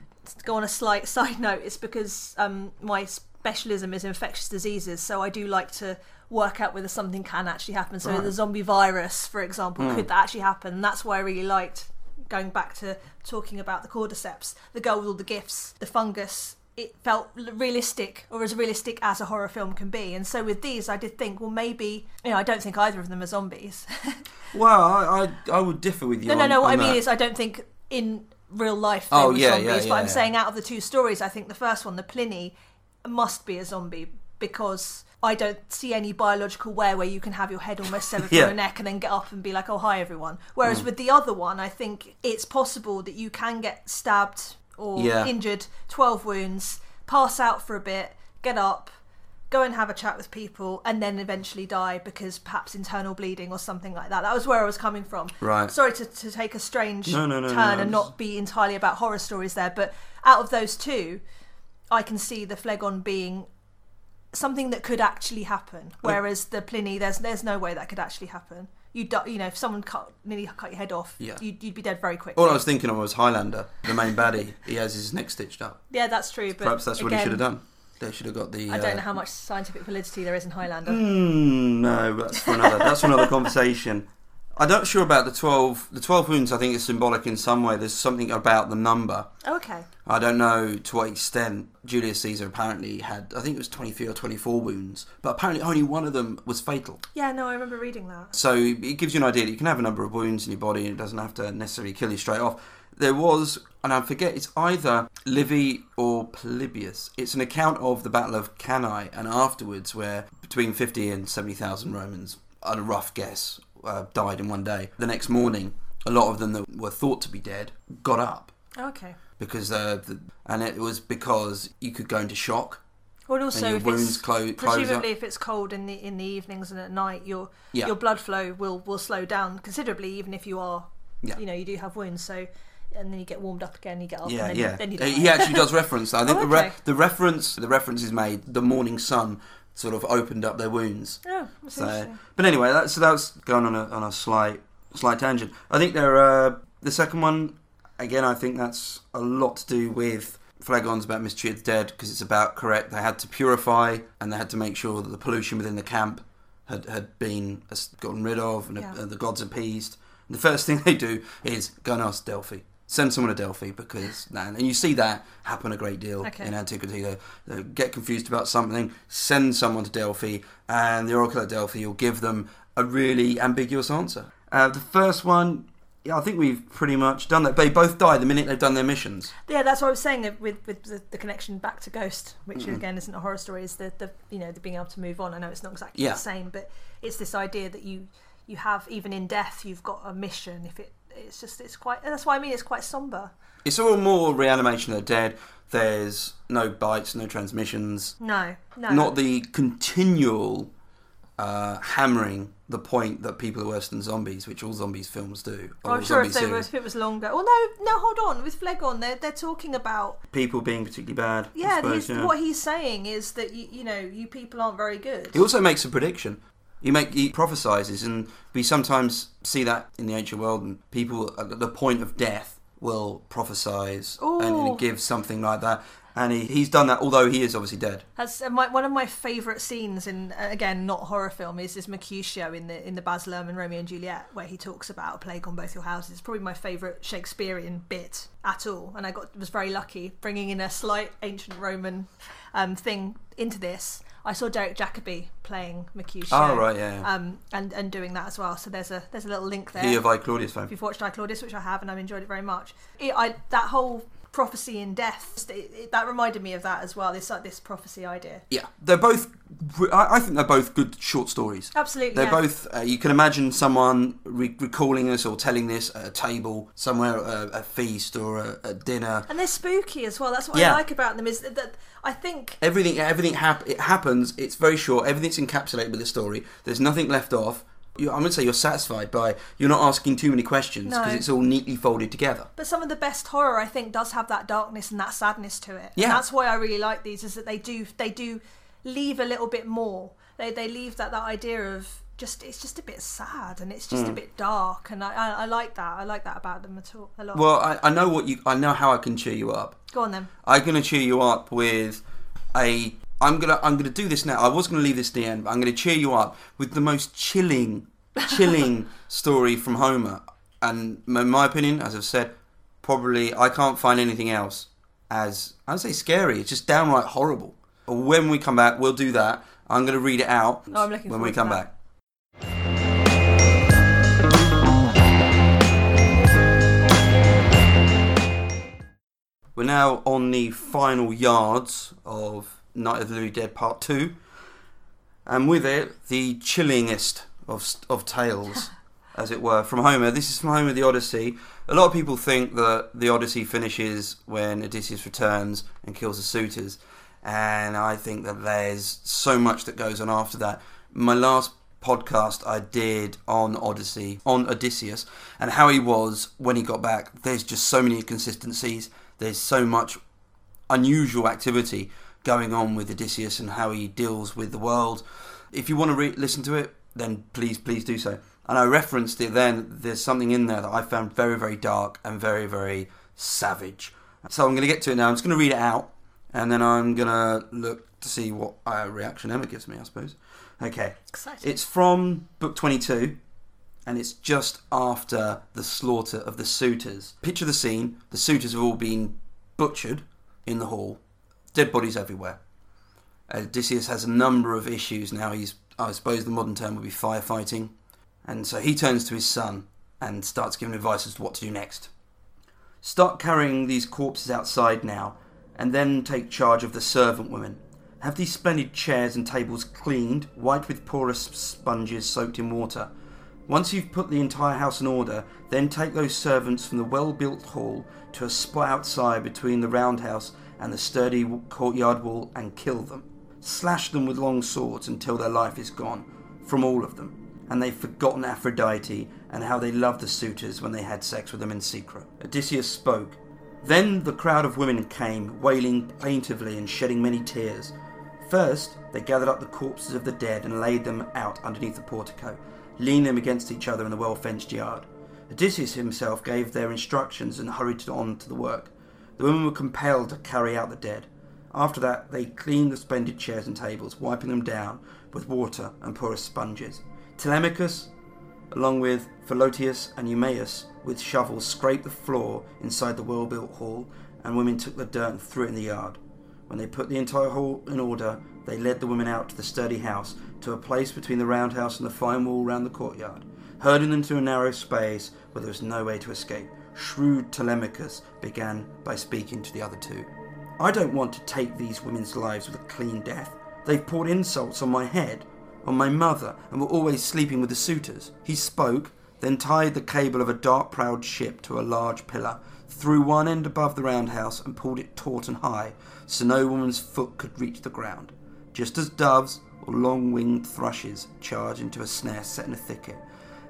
S2: go on a slight side note it's because um, my specialism is infectious diseases so I do like to work out whether something can actually happen so
S1: Right.
S2: the zombie virus for example could mm. that actually happen and that's why I really liked going back to talking about the cordyceps the girl with all the gifts the fungus it felt realistic or as realistic as a horror film can be and so with these I did think well maybe you know I don't think either of them are zombies
S1: Well, I, I, I would differ with you.
S2: no, no,
S1: on-
S2: no. What I mean
S1: that.
S2: is, I don't think in real life oh, there
S1: Oh,
S2: were
S1: yeah,
S2: zombies.
S1: yeah,
S2: but
S1: yeah,
S2: I'm
S1: yeah.
S2: saying out of the two stories, I think the first one, the Pliny, must be a zombie because I don't see any biological way where you can have your head almost severed
S1: Yeah.
S2: from your neck and then get up and be like, "Oh, hi, everyone." Whereas mm. with the other one, I think it's possible that you can get stabbed or
S1: Yeah.
S2: injured, twelve wounds, pass out for a bit, get up. Go and have a chat with people, and then eventually die because perhaps internal bleeding or something like that. That was where I was coming from
S1: Right.
S2: sorry to, to take a strange
S1: No, no, no,
S2: turn and not be entirely about horror stories there, but out of those two, I can see the Phlegon being something that could actually happen. Whereas the Pliny, there's there's no way that could actually happen. You you know, if someone cut nearly cut your head off,
S1: Yeah.
S2: you'd, you'd be dead very quickly.
S1: All I was thinking of was Highlander, the main baddie. He has his neck stitched up.
S2: yeah, that's true. But
S1: Perhaps that's what he
S2: again,
S1: should have done. They should have got the.
S2: I don't
S1: uh,
S2: know how much scientific validity there is in Highlander.
S1: Mm, no, that's for another. that's for another conversation. I'm not sure about the twelve. The twelve wounds. I think is symbolic in some way. There's something about the number.
S2: Oh, okay.
S1: I don't know to what extent Julius Caesar apparently had. I think it was 23 or 24 wounds, but apparently only one of them was fatal.
S2: Yeah, no, I remember reading that.
S1: So it gives you an idea that you can have a number of wounds in your body and it doesn't have to necessarily kill you straight off. There was, and I forget, it's either Livy or Polybius. It's an account of the Battle of Cannae and afterwards, where between 50 and 70,000 Romans, on a rough guess, uh, died in one day. The next morning, a lot of them that were thought to be dead got up
S2: Okay.
S1: because uh, the, and it was because you could go into shock
S2: Well, also if
S1: wounds
S2: it's
S1: clo- close up.
S2: presumably if it's cold in the in the evenings and at night, your
S1: Yeah.
S2: your blood flow will will slow down considerably, even if you are,
S1: Yeah.
S2: you know, you do have wounds. So and then you get warmed up again. You get up,
S1: Yeah,
S2: and then,
S1: yeah.
S2: You, then you
S1: Uh, he actually does reference. that. I think
S2: Oh,
S1: the, re- the reference the reference is made. The morning sun sort of opened up their wounds.
S2: Oh, that's
S1: So, but anyway, that, so that was going on a on a slight slight tangent. I think there uh, the second one again. I think that's a lot to do with Phlegon's about mistreated dead because it's about correct. They had to purify and they had to make sure that the pollution within the camp had had been gotten rid of and
S2: Yeah.
S1: the gods appeased. And the first thing they do is go and ask Delphi. Send someone to Delphi because, and you see that happen a great deal
S2: Okay.
S1: in antiquity. They, they get confused about something, send someone to Delphi, and the oracle at Delphi will give them a really ambiguous answer. Uh, the first one, yeah, I think we've pretty much done that. They both die the minute they've done their missions.
S2: Yeah, that's what I was saying with with the, the connection back to Ghost, which
S1: Mm-hmm.
S2: again isn't a horror story. Is the, the you know the being able to move on. I know it's not exactly
S1: Yeah.
S2: the same, but it's this idea that you you have even in death you've got a mission. If it it's just it's quite that's why I mean it's quite somber.
S1: It's all more reanimation of the dead. There's no bites, no transmissions,
S2: No, no,
S1: not the continual uh, hammering the point that people are worse than zombies, which all zombies films do.
S2: Well,
S1: or
S2: I'm sure if, they were, if it was longer. Well, no, no, hold on. With Phlegon, they're they're talking about
S1: people being particularly bad.
S2: Yeah.
S1: suppose,
S2: he's,
S1: yeah.
S2: What he's saying is that you you know you people aren't very good.
S1: He also makes a prediction. He make he prophesizes, and we sometimes see that in the ancient world. And people at the point of death will prophesize
S2: Ooh.
S1: and give something like that. And he, he's done that, although he is obviously dead.
S2: That's uh, my, one of my favourite scenes in uh, again not horror film is this Mercutio in the in the Baz Luhrmann Romeo and Juliet where he talks about a plague on both your houses. It's probably my favourite Shakespearean bit at all, and I got was very lucky bringing in a slight ancient Roman um, thing into this. I saw Derek Jacobi playing Mercutio.
S1: Oh right, yeah.
S2: Um, and and doing that as well. So there's a there's a little link there.
S1: he of I Claudius fame.
S2: If you've watched I Claudius, which I have, and I've enjoyed it very much, it, I that whole prophecy in death it, it, that reminded me of that as well. This like this prophecy idea.
S1: Yeah, they're both. I I think they're both good short stories.
S2: Absolutely,
S1: They're
S2: yeah.
S1: both. Uh, you can imagine someone re- recalling this or telling this at a table somewhere, at a, feast or a, a dinner.
S2: and they're spooky as well. That's what
S1: Yeah.
S2: I like about them is that, that I think
S1: Everything, everything hap- it happens. It's very short. Everything's encapsulated with the story. There's nothing left off. You, I'm going to say you're satisfied by. You're not asking too many questions because
S2: No.
S1: it's all neatly folded together.
S2: But some of the best horror, I think, does have that darkness and that sadness to it.
S1: Yeah.
S2: And that's why I really like these. Is that they do they do leave a little bit more. They they leave that that idea of just it's just a bit sad and it's just
S1: Hmm.
S2: a bit dark. And I, I I like that. I like that about them at all a lot.
S1: Well, I, I know what you. I know how I can cheer you up.
S2: Go on then.
S1: I'm going to cheer you up with a. I'm gonna I'm gonna do this now. I was gonna leave this to the end, but I'm gonna cheer you up with the most chilling, chilling story from Homer. And in my opinion, as I've said, probably I can't find anything else as I'd say scary. It's just downright horrible. When we come back, we'll do that. I'm gonna read it out
S2: Oh, I'm looking
S1: when we come back. We're now on the final yards of Night of the Living Dead Part 2, and with it, the chillingest of, of tales, as it were, from Homer. This is from Homer the Odyssey. A lot of people think that the Odyssey finishes when Odysseus returns and kills the suitors, and I think that there's so much that goes on after that. My last podcast I did on Odyssey, on Odysseus, and how he was when he got back. There's just so many inconsistencies. There's so much unusual activity going on with Odysseus and how he deals with the world. If you want to re- listen to it, then please, please do so. And I referenced it then. There's something in there that I found very, very dark and very, very savage. So I'm going to get to it now. I'm just going to read it out, and then I'm going to look to see what uh, reaction Emma gives me. I suppose. Okay.
S2: Exciting.
S1: It's from book 22, and it's just after the slaughter of the suitors. Picture the scene the suitors have all been butchered in the hall, dead bodies everywhere. Uh, Odysseus has a number of issues now. He's, I suppose, the modern term would be firefighting. And so he turns to his son and starts giving advice as to what to do next. Start carrying these corpses outside now, and then take charge of the servant women. Have these splendid chairs and tables cleaned, wiped with porous sponges soaked in water. Once you've put the entire house in order, then take those servants from the well built hall to a spot outside between the roundhouse and the sturdy courtyard wall and kill them. Slash them with long swords until their life is gone, from all of them. and they've forgotten Aphrodite and how they loved the suitors when they had sex with them in secret. Odysseus spoke. Then the crowd of women came, wailing plaintively and shedding many tears. First, they gathered up the corpses of the dead and laid them out underneath the portico, leaning them against each other in the well fenced yard. Odysseus himself gave their instructions and hurried on to the work. The women were compelled to carry out the dead. After that, they cleaned the splendid chairs and tables, wiping them down with water and porous sponges. Telemachus, along with Philoetius and Eumaeus, with shovels, scraped the floor inside the well built hall, and women took the dirt and threw it in the yard. When they put the entire hall in order, they led the women out to the sturdy house, to a place between the roundhouse and the fine wall round the courtyard, herding them to a narrow space where there was no way to escape. Shrewd Telemachus began by speaking to the other two. I don't want to take these women's lives with a clean death. They've poured insults on my head, on my mother, and were always sleeping with the suitors. He spoke, then tied the cable of a dark prowed ship to a large pillar, threw one end above the roundhouse, and pulled it taut and high, so no woman's foot could reach the ground. Just as doves or long winged thrushes charge into a snare set in a thicket,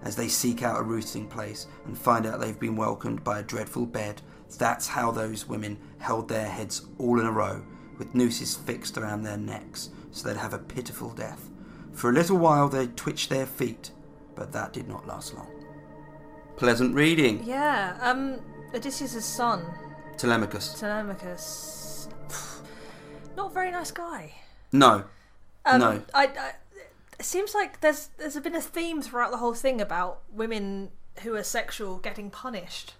S1: as they seek out a roosting place and find out they've been welcomed by a dreadful bed, that's how those women held their heads all in a row, with nooses fixed around their necks, so they'd have a pitiful death. For a little while they twitched their feet, but that did not last long. Pleasant reading.
S2: Yeah, um, Odysseus' son,
S1: Telemachus.
S2: Telemachus. Not a very nice guy.
S1: No.
S2: Um,
S1: No.
S2: I, I, it seems like there's there's been a theme throughout the whole thing about women who are sexual getting punished.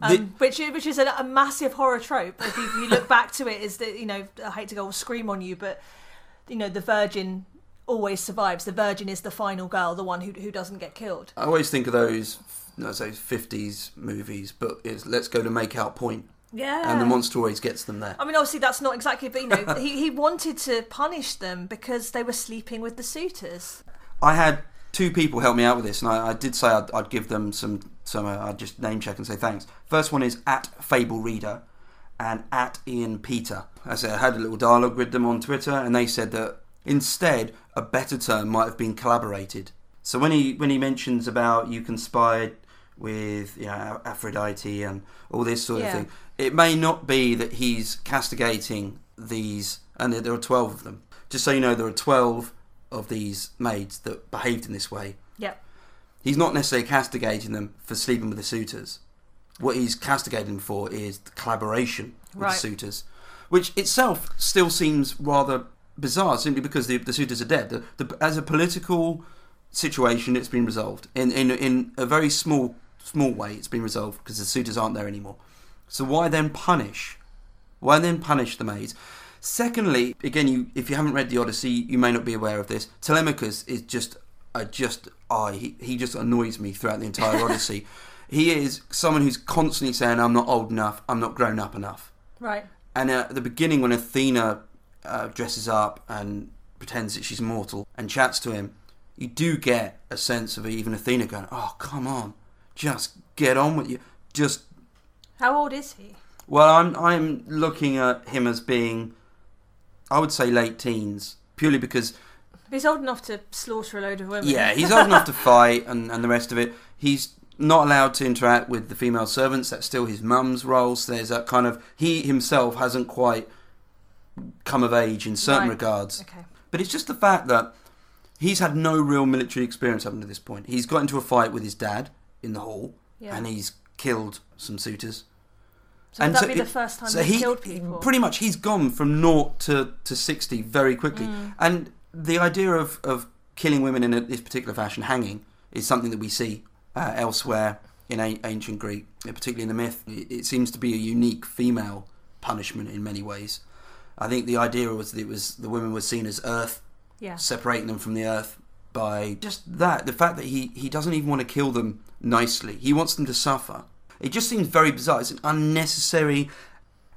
S2: Um,
S1: The-
S2: which is, which is a, a massive horror trope. If you, if you look back to it, is that you know I hate to go scream on you, but you know the virgin always survives. The virgin is the final girl, the one who who doesn't get killed.
S1: I always think of those, those 50s movies, but it's Let's Go to Make Out Point,
S2: Yeah,
S1: and the monster always gets them there.
S2: I mean, obviously that's not exactly, but you know, he he wanted to punish them because they were sleeping with the suitors.
S1: I had two people help me out with this, and I, I did say I'd, I'd give them some. some uh, I'd just name check and say thanks. First one is at Fable Reader and at Ian Peter. I said I had a little dialogue with them on Twitter, and they said that instead a better term might have been collaborated. So when he when he mentions about you conspired with you know Aphrodite and all this sort
S2: Yeah.
S1: of thing, it may not be that he's castigating these, and there are twelve of them. Just so you know, there are twelve of these maids that behaved in this way.
S2: Yep.
S1: He's not necessarily castigating them for sleeping with the suitors. What he's castigating them for is the collaboration with
S2: Right.
S1: the suitors, which itself still seems rather bizarre, simply because the, the suitors are dead. The, the, as a political situation, it's been resolved in in in a very small small way. It's been resolved because the suitors aren't there anymore. So why then punish? Why then punish the maids? Secondly, again, you if you haven't read the Odyssey, you may not be aware of this. Telemachus is just a just I he, he just annoys me throughout the entire Odyssey. He is someone who's constantly saying, "I'm not old enough. I'm not grown up enough."
S2: Right.
S1: And at the beginning, when Athena uh, dresses up and pretends that she's mortal and chats to him, you do get a sense of even Athena going, "Oh, come on, just get on with you." Just
S2: How old is he?
S1: well, I'm I'm looking at him as being, I would say, late teens, purely because
S2: He's old enough to slaughter a load of women.
S1: yeah, he's old enough to fight and, and the rest of it. He's not allowed to interact with the female servants. That's still his mum's role. So there's that kind of he himself hasn't quite come of age in certain
S2: Right.
S1: regards.
S2: Okay.
S1: But it's just the fact that he's had no real military experience up to this point. He's got into a fight with his dad in the hall,
S2: Yeah.
S1: and he's killed some suitors.
S2: so would that
S1: so
S2: be
S1: it-
S2: the first time
S1: so
S2: he killed people?
S1: Pretty much, he's gone from naught to, to sixty very quickly.
S2: Mm.
S1: And the idea of, of killing women in a, this particular fashion, hanging, is something that we see uh, elsewhere in a, ancient Greek, particularly in the myth. It, it seems to be a unique female punishment in many ways. I think the idea was that it was the women were seen as earth,
S2: Yeah.
S1: separating them from the earth by just that. The fact that he, he doesn't even want to kill them nicely. He wants them to suffer. It just seems very bizarre. It's an unnecessary.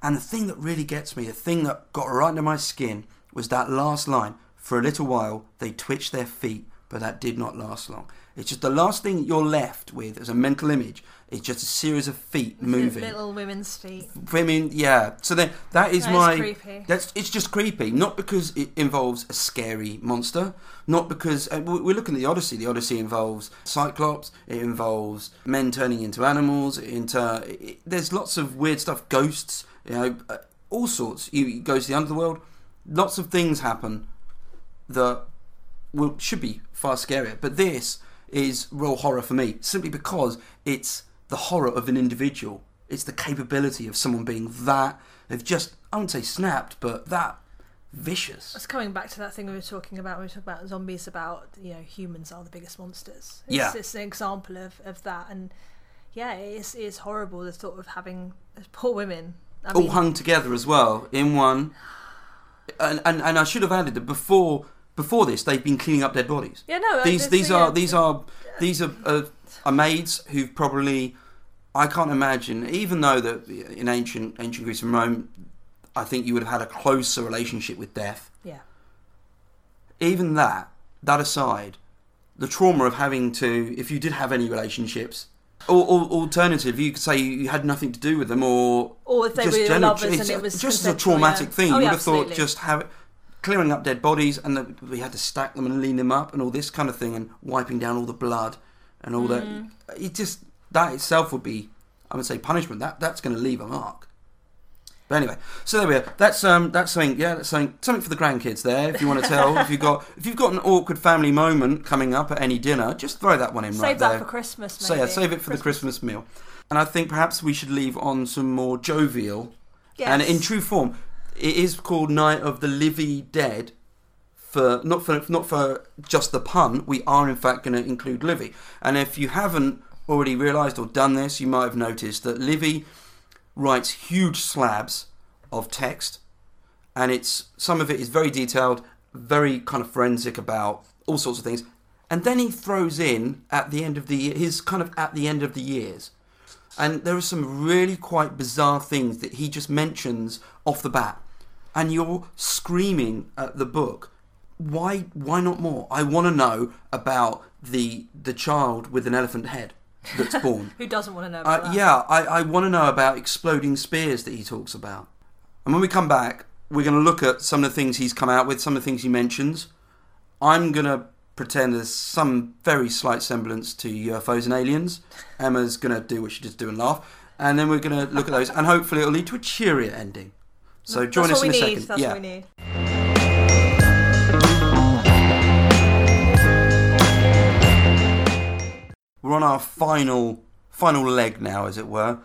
S1: And the thing that really gets me, the thing that got right under my skin, was that last line. For a little while, they twitched their feet, but that did not last long. It's just the last thing you're left with as a mental image It's just a series of feet moving.
S2: Little women's feet.
S1: Women, yeah. So then that is
S2: That is
S1: my.
S2: creepy.
S1: That's it's just creepy. Not because it involves a scary monster. Not because uh, we- we're looking at the Odyssey. The Odyssey involves Cyclops. It involves men turning into animals. Into it, there's lots of weird stuff. Ghosts. You know, uh, all sorts. You, you go to the underworld. Lots of things happen that will, should be far scarier. But this is real horror for me, simply because it's the horror of an individual. It's the capability of someone being that, they've just, I wouldn't say snapped, but that vicious.
S2: It's coming back to that thing we were talking about when we talk about zombies, about, you know, humans are the biggest monsters. It's,
S1: Yeah.
S2: it's an example of, of that. And yeah, it is, it is horrible the thought of having poor women. I
S1: All
S2: mean,
S1: hung together as well in one. And, and, and I should have added that before before this, they've been cleaning up dead bodies.
S2: yeah, no,
S1: these these
S2: yeah,
S1: are these are these are, are, are maids who've probably I can't imagine even though that in ancient ancient Greece and Rome I think you would have had a closer relationship with death
S2: Yeah.
S1: even that that aside the trauma of having to if you did have any relationships or, or alternative you could say you had nothing to do with them or
S2: Or if they
S1: just
S2: were lovers and it was
S1: just as a traumatic
S2: yeah.
S1: thing.
S2: Oh,
S1: you would
S2: yeah,
S1: have thought
S2: absolutely.
S1: just have clearing up dead bodies and that we had to stack them and lean them up and all this kind of thing and wiping down all the blood and all
S2: Mm.
S1: that. It just that itself would be, I would say, punishment. That that's going to leave a mark. But anyway, so there we are. That's um, that's something. Yeah, that's something. Something for the grandkids there. If you want to tell, if you've got, if you've got an awkward family moment coming up at any dinner, just throw that one in
S2: Save
S1: right
S2: that
S1: there.
S2: for Christmas,
S1: So
S2: maybe.
S1: yeah, save it for the Christmas meal. And I think perhaps we should leave on some more jovial.
S2: Yes.
S1: And in true form, it is called Night of the Livy Dead. For not for not for just the pun, we are in fact going to include Livy. And if you haven't already realised or done this, you might have noticed that Livy writes huge slabs of text, and it's some of it is very detailed, very kind of forensic about all sorts of things. And then he throws in at the end of the his kind of at the end of the years. And there are some really quite bizarre things that he just mentions off the bat. And you're screaming at the book. Why why not more? I want to know about the the child with an elephant head that's born.
S2: Who doesn't want to know about
S1: Uh,
S2: that?
S1: yeah, I, I want to know about exploding spears that he talks about. And when we come back, we're going to look at some of the things he's come out with, some of the things he mentions. I'm going to pretend there's some very slight semblance to UFOs and aliens. Emma's going to do what she just do and laugh. And then we're going to look at those, and hopefully it'll lead to a cheerier ending. So join
S2: That's
S1: us in a
S2: need.
S1: second.
S2: That's
S1: yeah.
S2: what we need.
S1: We're on our final final leg now, as it were.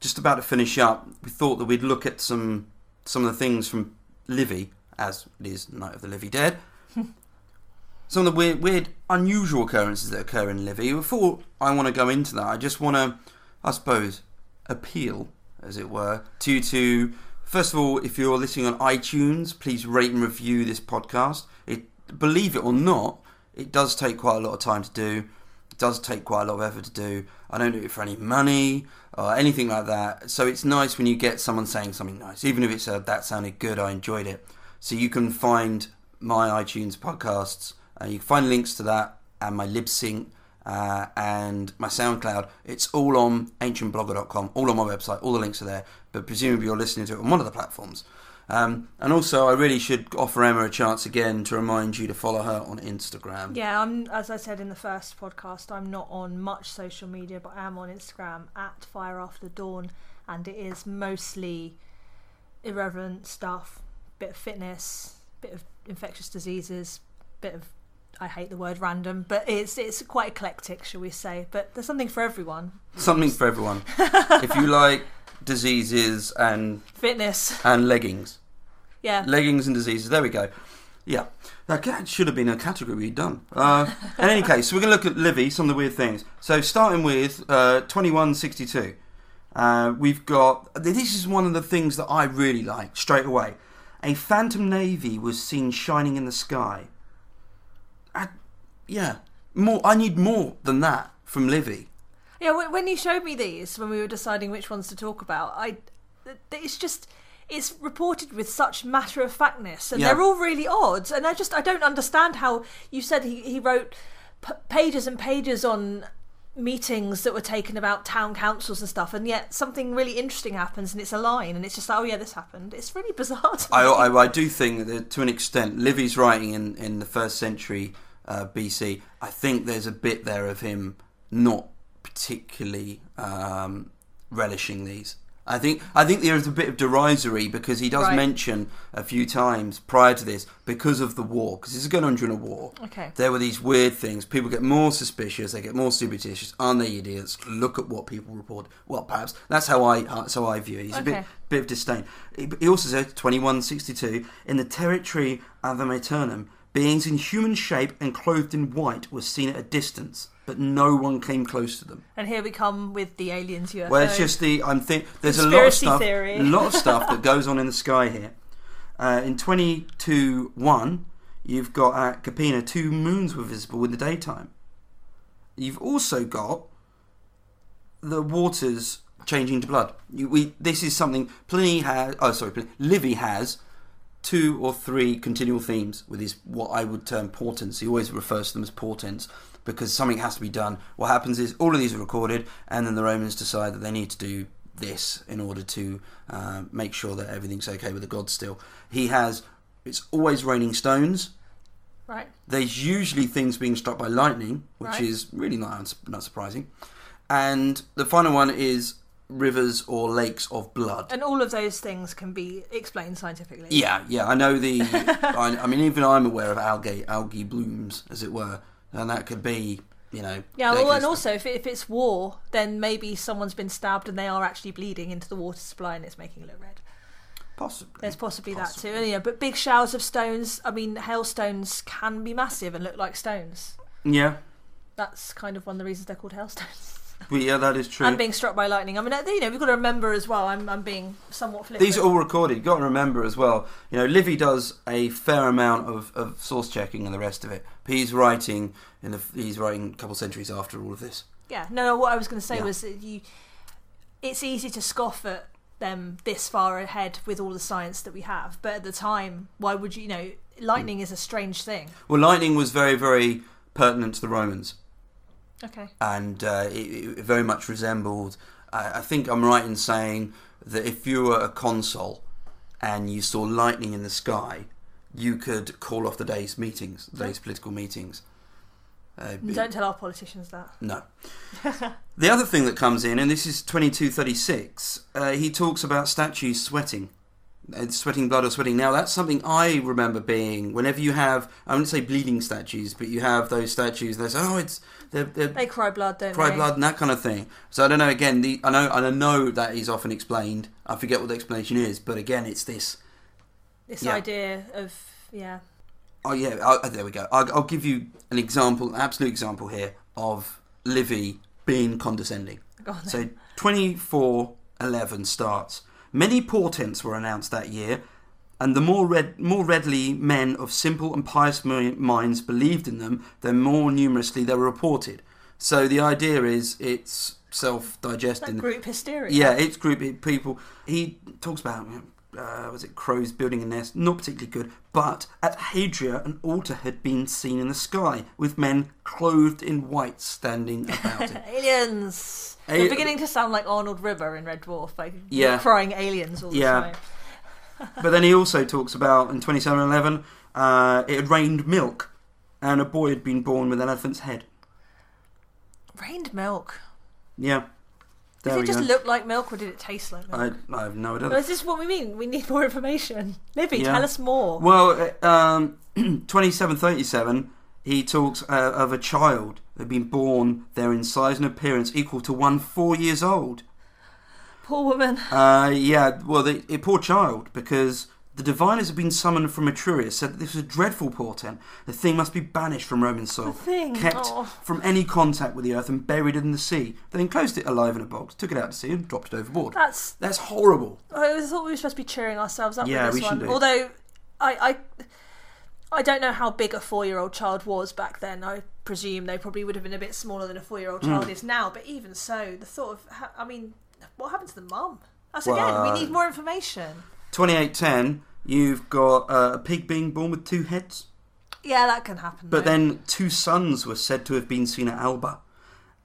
S1: Just about to finish up. We thought that we'd look at some some of the things from Livy, as it is Night of the Livy Dead. some of the weird, weird, unusual occurrences that occur in Livy. Before I want to go into that, I just want to, I suppose, appeal, as it were, to to first of all, if you're listening on iTunes, please rate and review this podcast. It, believe it or not, it does take quite a lot of time to do. It does take quite a lot of effort to do. I don't do it for any money or anything like that. So it's nice when you get someone saying something nice, even if it's a that sounded good, I enjoyed it. So you can find my iTunes podcasts. Uh, you can find links to that and my Libsyn uh, and my SoundCloud. It's all on ancientblogger.com, all on my website. All the links are there. But presumably you're listening to it on one of the platforms. Um, and also, I really should offer Emma a chance again to remind you to follow her on Instagram.
S2: Yeah, I'm as I said in the first podcast, I'm not on much social media, but I am on Instagram at Fire After Dawn, and it is mostly irreverent stuff, bit of fitness, bit of infectious diseases, bit of I hate the word random, but it's it's quite eclectic, shall we say? But there's something for everyone.
S1: Something for everyone. if you like diseases and
S2: Fitness,
S1: and leggings,
S2: yeah.
S1: leggings and diseases. There we go. Yeah, that should have been a category we'd done. Uh, in any case, so we're going to look at Livy, some of the weird things. So starting with uh, 2162, uh, we've got. This is one of the things that I really like straight away. A phantom navy was seen shining in the sky. I, yeah, more. I need more than that from Livy.
S2: Yeah, when you showed me these when we were deciding which ones to talk about, I it's just it's reported with such matter of factness, and
S1: Yeah.
S2: they're all really odd. And I just I don't understand how you said he he wrote p- pages and pages on meetings that were taken about town councils and stuff, and yet something really interesting happens, and it's a line, and it's just like, oh yeah, this happened. It's really bizarre. To
S1: I. I, I do think that to an extent, Livy's writing in, in the first century uh, BC. I think there's a bit there of him not particularly um, relishing these. I think I think there is a bit of derisory because he does
S2: Right.
S1: mention a few times prior to this because of the war because this is going on during a war.
S2: Okay.
S1: There were these weird things. People get more suspicious. They get more superstitious. Aren't they idiots? Look at what people report. Well, perhaps that's how I uh, that's how I view it. He's a bit bit of disdain. He he also said twenty one sixty two in the territory of the Amiternum, beings in human shape and clothed in white were seen at a distance, but no one came close to them.
S2: And here we come with the aliens UFO.
S1: Well, it's just the I'm think there's a lot of stuff,
S2: theory.
S1: a lot of stuff that goes on in the sky here. Uh, in twenty two one, you've got at Capena two moons were visible in the daytime. You've also got the waters changing to blood. You, we this is something Pliny has. Oh, sorry, Pliny, Livy has two or three continual themes with his what I would term portents. He always refers to them as portents because something has to be done. What happens is all of these are recorded, and then the Romans decide that they need to do this in order to uh, make sure that everything's okay with the gods. Still, he has. It's always raining stones.
S2: right.
S1: There's usually things being struck by lightning, which
S2: Right.
S1: is really not not surprising. And the final one is rivers or lakes of blood.
S2: And all of those things can be explained scientifically.
S1: Yeah, yeah, I know the. I, I mean, even I'm aware of algae, algae blooms, as it were, and that could be, you know.
S2: Yeah, well, and also if, it, if it's war, then maybe someone's been stabbed and they are actually bleeding into the water supply and it's making it look red.
S1: possibly.
S2: There's possibly that too. And, yeah, but big showers of stones, I mean, hailstones can be massive and look like stones.
S1: Yeah,
S2: That's kind of one of the reasons they're called hailstones.
S1: but yeah, that is true.
S2: and being struck by lightning. I mean, uh, you know, we've got to remember as well. I'm, I'm being somewhat flippant.
S1: These are all recorded. You've got to remember as well. You know, Livy does a fair amount of, of source checking and the rest of it. He's writing in the, he's writing a couple of centuries after all of this.
S2: Yeah, no, no. What I was going to say
S1: Yeah.
S2: was that you. It's easy to scoff at them this far ahead with all the science that we have, but at the time, why would you? You know, lightning is a strange thing.
S1: Well, lightning was very, very pertinent to the Romans.
S2: Okay.
S1: and uh, it, it very much resembled. I, I think I'm right in saying that if you were a consul and you saw lightning in the sky, you could call off the day's meetings, the day's political meetings. Uh,
S2: Don't tell our politicians that.
S1: no. the other thing that comes in, and this is 2236, uh, he talks about statues sweating. uh, Sweating blood or sweating. Now, that's something I remember being. Whenever you have, I wouldn't say bleeding statues, but you have those statues. They say, "Oh, it's they're, they're
S2: They cry blood, don't they?
S1: cry
S2: they?
S1: blood and that kind of thing. So I don't know. Again, the I know and I know that is often explained. I forget what the explanation is, but again, it's this.
S2: This
S1: Yeah.
S2: idea of yeah.
S1: Oh yeah, oh, there we go. I'll, I'll give you an example, an absolute example here of Livy being condescending.
S2: On.
S1: So twenty four eleven starts. Many portents were announced that year, and the more red, more readily men of simple and pious minds believed in them, the more numerously they were reported. So the idea is it's self-digesting.
S2: that group hysteria.
S1: Yeah, it's group people. He talks about uh, was it crows building a nest? Not particularly good. But at Hadria, an altar had been seen in the sky with men clothed in white standing about it.
S2: aliens.
S1: A-
S2: They're beginning to sound like Arnold Rimmer in Red Dwarf, like
S1: Yeah.
S2: crying aliens all the
S1: Yeah.
S2: time.
S1: But then he also talks about in 2711, uh, it had rained milk, and a boy had been born with an elephant's head.
S2: Rained milk.
S1: Yeah,
S2: Did
S1: there
S2: it just
S1: go.
S2: look like milk or did it taste like milk?
S1: I, I have no idea.
S2: Well, is this what we mean? We need more information. Livy,
S1: Yeah.
S2: tell us more.
S1: Well, uh, um, 2737, he talks uh, of a child that had been born there in size and appearance equal to one four years old.
S2: Poor woman.
S1: Uh, yeah, well, the, a poor child, because the diviners had been summoned from Etruria, said that this was a dreadful portent. The thing must be banished from Roman soil,
S2: thing.
S1: kept
S2: Oh.
S1: from any contact with the earth, and buried in the sea. They enclosed it alive in a box, took it out to sea, and dropped it overboard.
S2: That's.
S1: That's horrible.
S2: I thought we were supposed to be cheering ourselves up
S1: Yeah,
S2: with
S1: we
S2: this
S1: should
S2: one.
S1: do.
S2: Although, I, I, I don't know how big a four-year-old child was back then. I presume they probably would have been a bit smaller than a four-year-old child
S1: Hmm.
S2: is now. But even so, the thought of, ha- I mean, what happened to the mum? That's
S1: Well,
S2: again, we need more information.
S1: 2810, you've got uh, a pig being born with two heads.
S2: Yeah, that can happen.
S1: But
S2: though.
S1: then two suns were said to have been seen at Alba,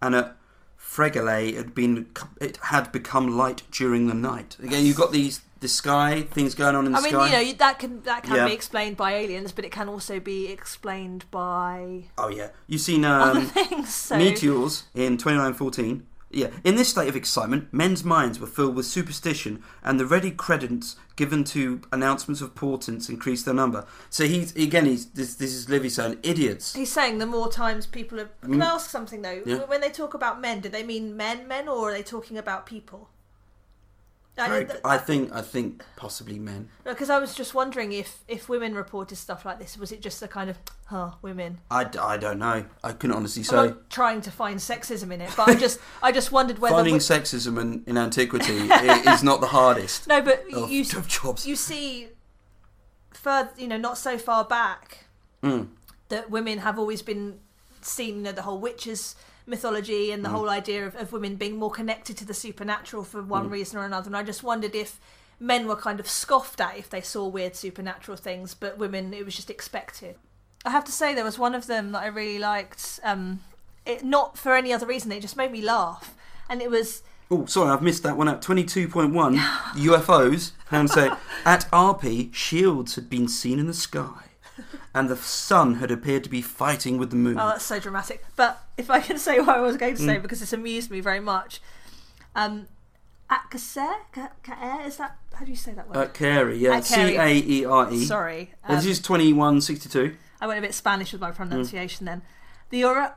S1: and at Fregellae it had been it had become light during the night. Again, you've got these the sky things going on in the sky.
S2: I mean,
S1: sky.
S2: you know, that can that can
S1: Yeah.
S2: be explained by aliens, but it can also be explained by
S1: oh yeah, you've seen um,
S2: things. So
S1: meteors in 2914. Yeah, in this state of excitement, men's minds were filled with superstition, and the ready credence given to announcements of portents increased their number. So he's again, he's this, this is Livy saying idiots.
S2: he's saying the more times people have. Can I ask something though?
S1: Yeah.
S2: When they talk about men, do they mean men, men, or are they talking about people?
S1: Very- I think I think possibly men.
S2: Because I was just wondering if if women reported stuff like this, was it just a kind of, huh, women?
S1: I, d- I don't know. I couldn't honestly
S2: I'm
S1: say.
S2: not trying to find sexism in it, but I just I just wondered whether
S1: Finding
S2: we-
S1: sexism in, in antiquity is not the hardest
S2: no, but
S1: of,
S2: you
S1: of jobs.
S2: you see further, you know, not so far back
S1: Mm.
S2: that women have always been seen, you know, the whole witches mythology and the
S1: Mm.
S2: whole idea of, of women being more connected to the supernatural for
S1: Mm.
S2: one reason or another. And I just wondered if men were kind of scoffed at if they saw weird supernatural things, but women, it was just expected. I have to say, there was one of them that I really liked. Um, it, not for any other reason, it just made me laugh. And it was
S1: Oh, sorry, I've missed that one out. 22.1 UFOs. And say, at Arpi, shields had been seen in the sky, and the sun had appeared to be fighting with the moon.
S2: Oh, that's so dramatic. But if I can say what I was going to
S1: Mm.
S2: say, because this amused me very much. Um, Akaser? Ka- Kaer? Is that, how do you say that word?
S1: At Caere, yeah. C A E R E.
S2: Sorry. Um,
S1: This is 2162.
S2: I went a bit Spanish with my pronunciation then. The ora-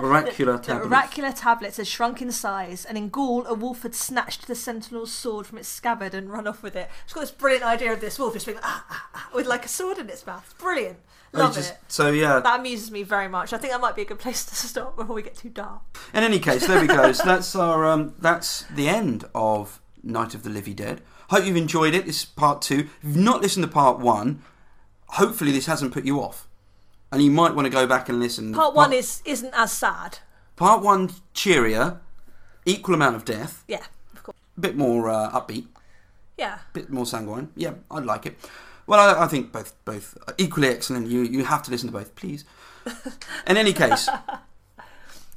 S1: Oracular
S2: the
S1: tablets.
S2: oracular tablets had shrunk in size, and in Gaul, a wolf had snatched the sentinel's sword from its scabbard and run off with it. It's got this brilliant idea of this wolf just being ah, ah, ah, with like a sword in its mouth. Brilliant. Love
S1: just-
S2: it.
S1: So, yeah.
S2: That amuses me very much. I think that might be a good place to stop before we get too dark.
S1: In any case, there we go. So that's our um, that's the end of Night of the Living Dead. Hope you've enjoyed it. This is part two. If you've not listened to part one, hopefully this hasn't put you off, and you might want to go back and listen.
S2: Part one is isn't as sad.
S1: part one cheerier, equal amount of death,
S2: Yeah, of course.
S1: a bit more uh, upbeat,
S2: Yeah.
S1: a bit more sanguine. Yeah, I'd like it. Well, I, I think both both are equally excellent. You you have to listen to both, please. In any case.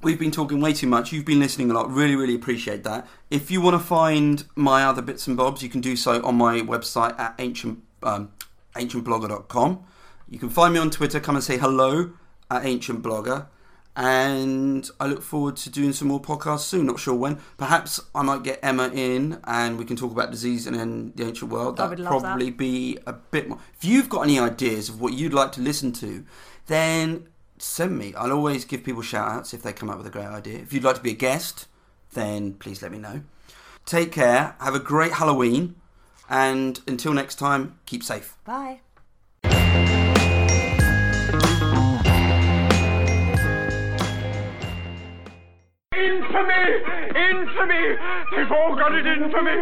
S1: We've been talking way too much. You've been listening a lot. Really, really appreciate that. If you want to find my other bits and bobs, you can do so on my website at ancient um, ancientblogger.com. You can find me on Twitter. Come and say hello at Ancient Blogger. And I look forward to doing some more podcasts soon. Not sure when. Perhaps I might get Emma in and we can talk about disease and then the ancient world. That'd
S2: would love that.
S1: probably be a bit more. If you've got any ideas of what you'd like to listen to, then send me. I'll always give people shout outs if they come up with a great idea. If you'd like to be a guest, then please let me know. Take care. Have a great Halloween. And until next time, keep safe.
S2: Bye.
S3: Infamy! Infamy! They've all got it in for me!